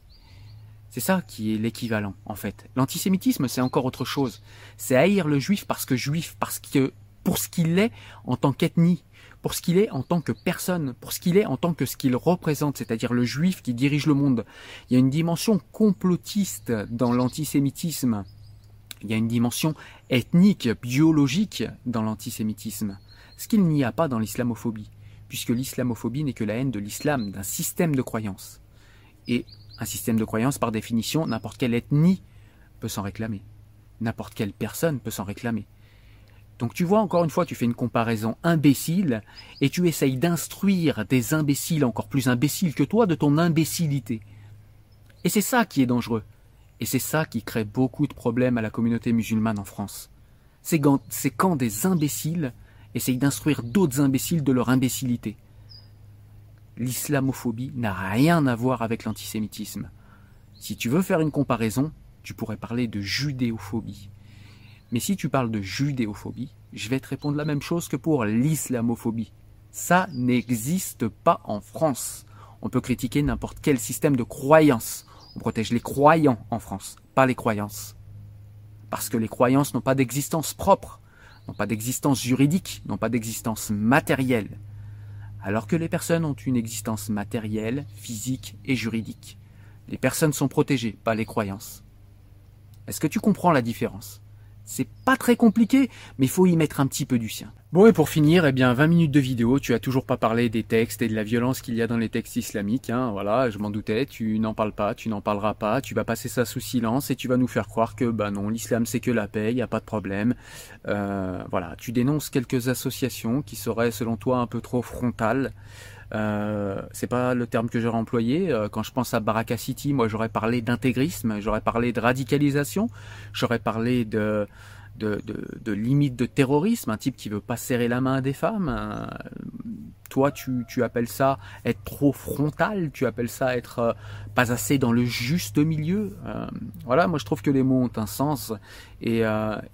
C'est ça qui est l'équivalent, en fait. L'antisémitisme, c'est encore autre chose. C'est haïr le juif parce que juif, parce que pour ce qu'il est en tant qu'ethnie, pour ce qu'il est en tant que personne, pour ce qu'il est en tant que ce qu'il représente, c'est-à-dire le juif qui dirige le monde. Il y a une dimension complotiste dans l'antisémitisme. Il y a une dimension ethnique, biologique dans l'antisémitisme. Ce qu'il n'y a pas dans l'islamophobie, puisque l'islamophobie n'est que la haine de l'islam, d'un système de croyance. Et un système de croyance, par définition, n'importe quelle ethnie peut s'en réclamer. N'importe quelle personne peut s'en réclamer. Donc tu vois, encore une fois, tu fais une comparaison imbécile et tu essayes d'instruire des imbéciles encore plus imbéciles que toi de ton imbécilité. Et c'est ça qui est dangereux. Et c'est ça qui crée beaucoup de problèmes à la communauté musulmane en France. C'est quand, des imbéciles essayent d'instruire d'autres imbéciles de leur imbécilité l'islamophobie n'a rien à voir avec l'antisémitisme. Si tu veux faire une comparaison, tu pourrais parler de judéophobie. Mais si tu parles de judéophobie, je vais te répondre la même chose que pour l'islamophobie. Ça n'existe pas en France. On peut critiquer n'importe quel système de croyance. On protège les croyants en France, pas les croyances. Parce que les croyances n'ont pas d'existence propre, n'ont pas d'existence juridique, n'ont pas d'existence matérielle alors que les personnes ont une existence matérielle, physique et juridique. Les personnes sont protégées, pas les croyances. Est-ce que tu comprends la différence? C'est pas très compliqué, mais faut y mettre un petit peu du sien. Bon, et pour finir, eh bien, 20 minutes de vidéo, tu as toujours pas parlé des textes et de la violence qu'il y a dans les textes islamiques, hein, voilà, je m'en doutais, tu n'en parles pas, tu n'en parleras pas, tu vas passer ça sous silence et tu vas nous faire croire que, bah non, l'islam c'est que la paix, il a pas de problème. Euh, voilà, tu dénonces quelques associations qui seraient, selon toi, un peu trop frontales. Euh, c'est pas le terme que j'aurais employé. Euh, quand je pense à Baraka City, moi j'aurais parlé d'intégrisme, j'aurais parlé de radicalisation, j'aurais parlé de de, de, de, limite de terrorisme, un type qui veut pas serrer la main à des femmes. Euh, toi, tu, tu, appelles ça être trop frontal, tu appelles ça être pas assez dans le juste milieu. Euh, voilà, moi je trouve que les mots ont un sens et,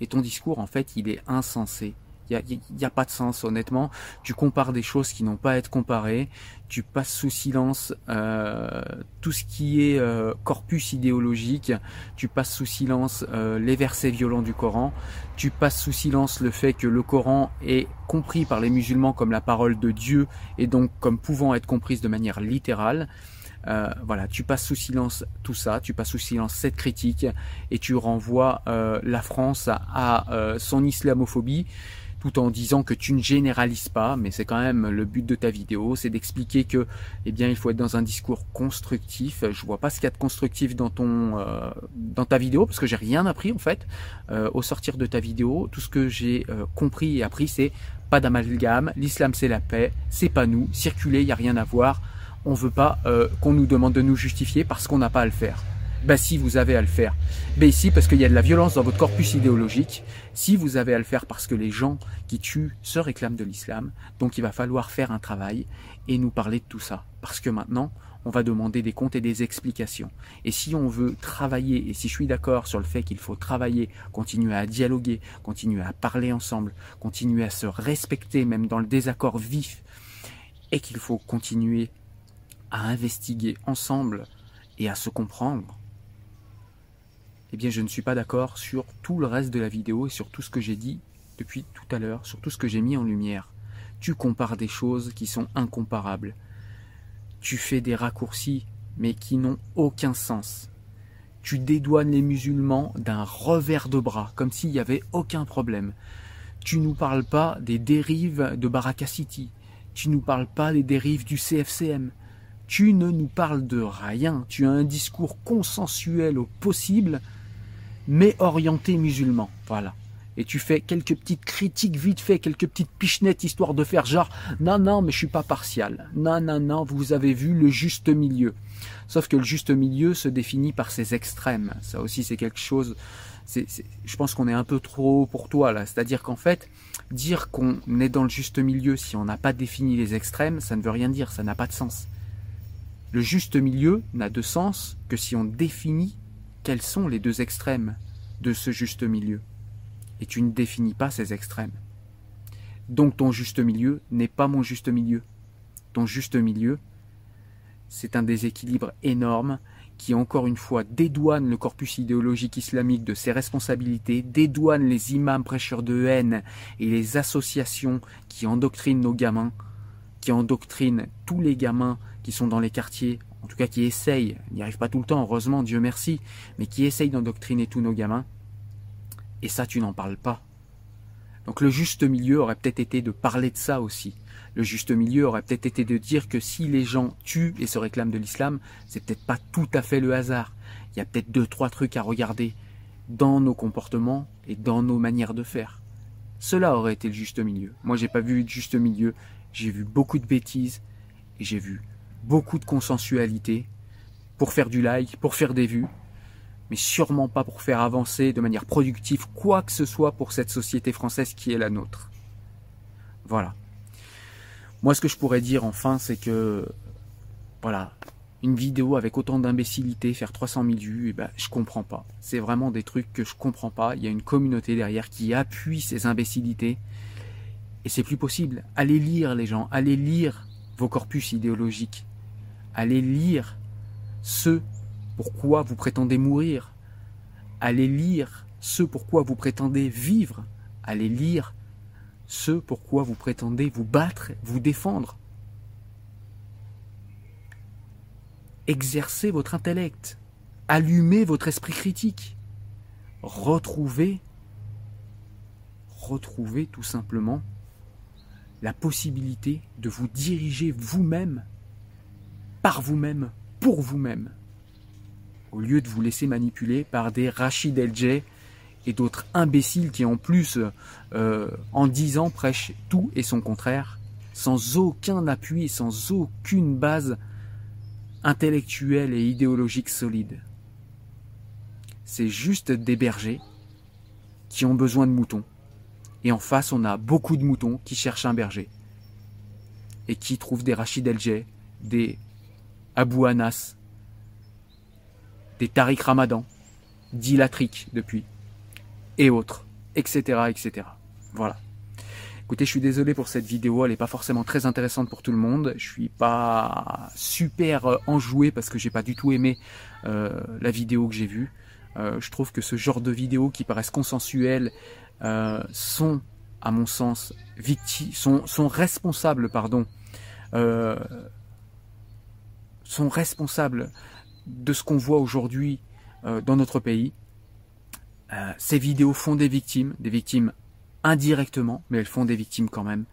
et ton discours, en fait, il est insensé. Il n'y a, a, pas de sens, honnêtement. Tu compares des choses qui n'ont pas à être comparées. Tu passes sous silence euh, tout ce qui est euh, corpus idéologique. Tu passes sous silence euh, les versets violents du Coran. Tu passes sous silence le fait que le Coran est compris par les musulmans comme la parole de Dieu et donc comme pouvant être comprise de manière littérale. Voilà, tu passes sous silence tout ça, tu passes sous silence cette critique et tu renvoies la France à, à son islamophobie tout en disant que tu ne généralises pas, mais c'est quand même le but de ta vidéo, c'est d'expliquer que, eh bien, il faut être dans un discours constructif. Je vois pas ce qu'il y a de constructif dans ton, euh, dans ta vidéo, parce que j'ai rien appris en fait euh, au sortir de ta vidéo. Tout ce que j'ai euh, compris et appris, c'est pas d'amalgame, l'islam c'est la paix, c'est pas nous, circuler, il y a rien à voir. On veut pas qu'on nous demande de nous justifier parce qu'on n'a pas à le faire. Ben si vous avez à le faire. Ben ici parce qu'il y a de la violence dans votre corpus idéologique. Si vous avez à le faire parce que les gens qui tuent se réclament de l'islam. Donc il va falloir faire un travail et nous parler de tout ça. Parce que maintenant, on va demander des comptes et des explications. Et si on veut travailler, et si je suis d'accord sur le fait qu'il faut travailler, continuer à dialoguer, continuer à parler ensemble, continuer à se respecter même dans le désaccord vif, et qu'il faut continuer à investiguer ensemble et à se comprendre, eh bien je ne suis pas d'accord sur tout le reste de la vidéo et sur tout ce que j'ai dit depuis tout à l'heure, sur tout ce que j'ai mis en lumière. Tu compares des choses qui sont incomparables. Tu fais des raccourcis, mais qui n'ont aucun sens. Tu dédouanes les musulmans d'un revers de bras, comme s'il n'y avait aucun problème. Tu nous parles pas des dérives de Baraka City. Tu nous parles pas des dérives du CFCM. Tu ne nous parles de rien. Tu as un discours consensuel au possible mais orienté musulman. Voilà. Et tu fais quelques petites critiques vite fait, quelques petites pichenettes histoire de faire genre non non mais je suis pas partial. Non non non, vous avez vu le juste milieu. Sauf que le juste milieu se définit par ses extrêmes. Ça aussi c'est quelque chose. Je pense qu'on est un peu trop pour toi là. C'est-à-dire qu'en fait, dire qu'on est dans le juste milieu si on n'a pas défini les extrêmes, ça ne veut rien dire, ça n'a pas de sens. Le juste milieu n'a de sens que si on définit quels sont les deux extrêmes de ce juste milieu? Et tu ne définis pas ces extrêmes. Donc ton juste milieu n'est pas mon juste milieu. Ton juste milieu, c'est un déséquilibre énorme qui encore une fois dédouane le corpus idéologique islamique de ses responsabilités, dédouane les imams prêcheurs de haine et les associations qui endoctrinent nos gamins, qui endoctrinent tous les gamins qui sont dans les quartiers en tout cas qui essaye, n'y arrive pas tout le temps, heureusement, Dieu merci, mais qui essaye d'endoctriner tous nos gamins, et ça tu n'en parles pas. Donc le juste milieu aurait peut-être été de parler de ça aussi. Le juste milieu aurait peut-être été de dire que si les gens tuent et se réclament de l'islam, c'est peut-être pas tout à fait le hasard. Il y a peut-être deux, trois trucs à regarder dans nos comportements et dans nos manières de faire. Cela aurait été le juste milieu. Moi, j'ai pas vu de juste milieu. J'ai vu beaucoup de bêtises et j'ai vu beaucoup de consensualité pour faire du like, pour faire des vues, mais sûrement pas pour faire avancer de manière productive quoi que ce soit pour cette société française qui est la nôtre. Voilà. Moi, ce que je pourrais dire enfin, c'est que, voilà, une vidéo avec autant d'imbécilité, faire 300 000 vues, eh ben, je comprends pas. C'est vraiment des trucs que je comprends pas. Il y a une communauté derrière qui appuie ces imbécilités. Et c'est plus possible. Allez lire les gens, allez lire vos corpus idéologiques allez lire ce pourquoi vous prétendez mourir, allez lire ce pourquoi vous prétendez vivre, allez lire ce pourquoi vous prétendez vous battre, vous défendre. Exercez votre intellect, allumez votre esprit critique, retrouvez, retrouvez tout simplement la possibilité de vous diriger vous-même par vous-même, pour vous-même, au lieu de vous laisser manipuler par des Rachid El et d'autres imbéciles qui en plus, euh, en dix ans, prêchent tout et son contraire. sans aucun appui, sans aucune base intellectuelle et idéologique solide. C'est juste des bergers qui ont besoin de moutons. Et en face, on a beaucoup de moutons qui cherchent un berger. Et qui trouvent des Rachid El des Abou Anas, des Tariq Ramadan, Dilatrik depuis, et autres, etc., etc. Voilà. Écoutez, je suis désolé pour cette vidéo, elle n'est pas forcément très intéressante pour tout le monde. Je suis pas super euh, enjoué parce que j'ai pas du tout aimé euh, la vidéo que j'ai vue. Euh, je trouve que ce genre de vidéos qui paraissent consensuelles sont, à mon sens, victimes, sont, sont responsables, pardon, sont responsables de ce qu'on voit aujourd'hui dans notre pays. ces vidéos font des victimes, des victimes indirectement, mais elles font des victimes quand même.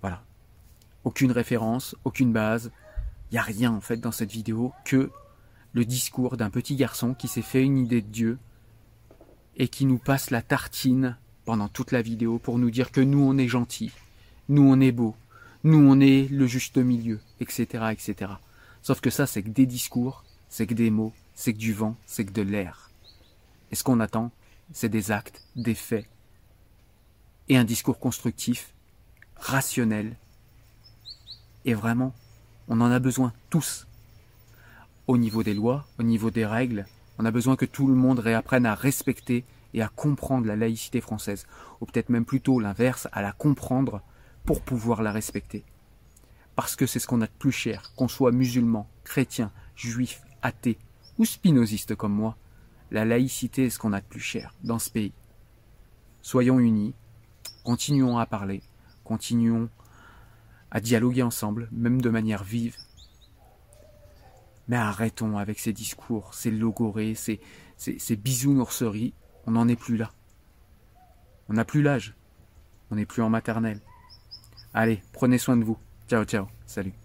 Voilà. Aucune référence, aucune base. Il n'y a rien en fait dans cette vidéo que le discours d'un petit garçon qui s'est fait une idée de Dieu et qui nous passe la tartine pendant toute la vidéo pour nous dire que nous on est gentils, nous on est beau, nous on est le juste milieu, etc. etc. Sauf que ça c'est que des discours, c'est que des mots, c'est que du vent, c'est que de l'air. Et ce qu'on attend, c'est des actes, des faits, et un discours constructif, rationnel. Et vraiment, on en a besoin tous. Au niveau des lois, au niveau des règles, on a besoin que tout le monde réapprenne à respecter et à comprendre la laïcité française, ou peut-être même plutôt l'inverse, à la comprendre pour pouvoir la respecter. Parce que c'est ce qu'on a de plus cher, qu'on soit musulman, chrétien, juif, athée ou spinoziste comme moi, la laïcité est ce qu'on a de plus cher dans ce pays. Soyons unis, Continuons à parler, continuons à dialoguer ensemble, même de manière vive. Mais arrêtons avec ces discours, ces logorées, ces, ces, ces bisounourseries. On n'en est plus là. On n'a plus l'âge. On n'est plus en maternelle. Allez, prenez soin de vous. Ciao, ciao. Salut.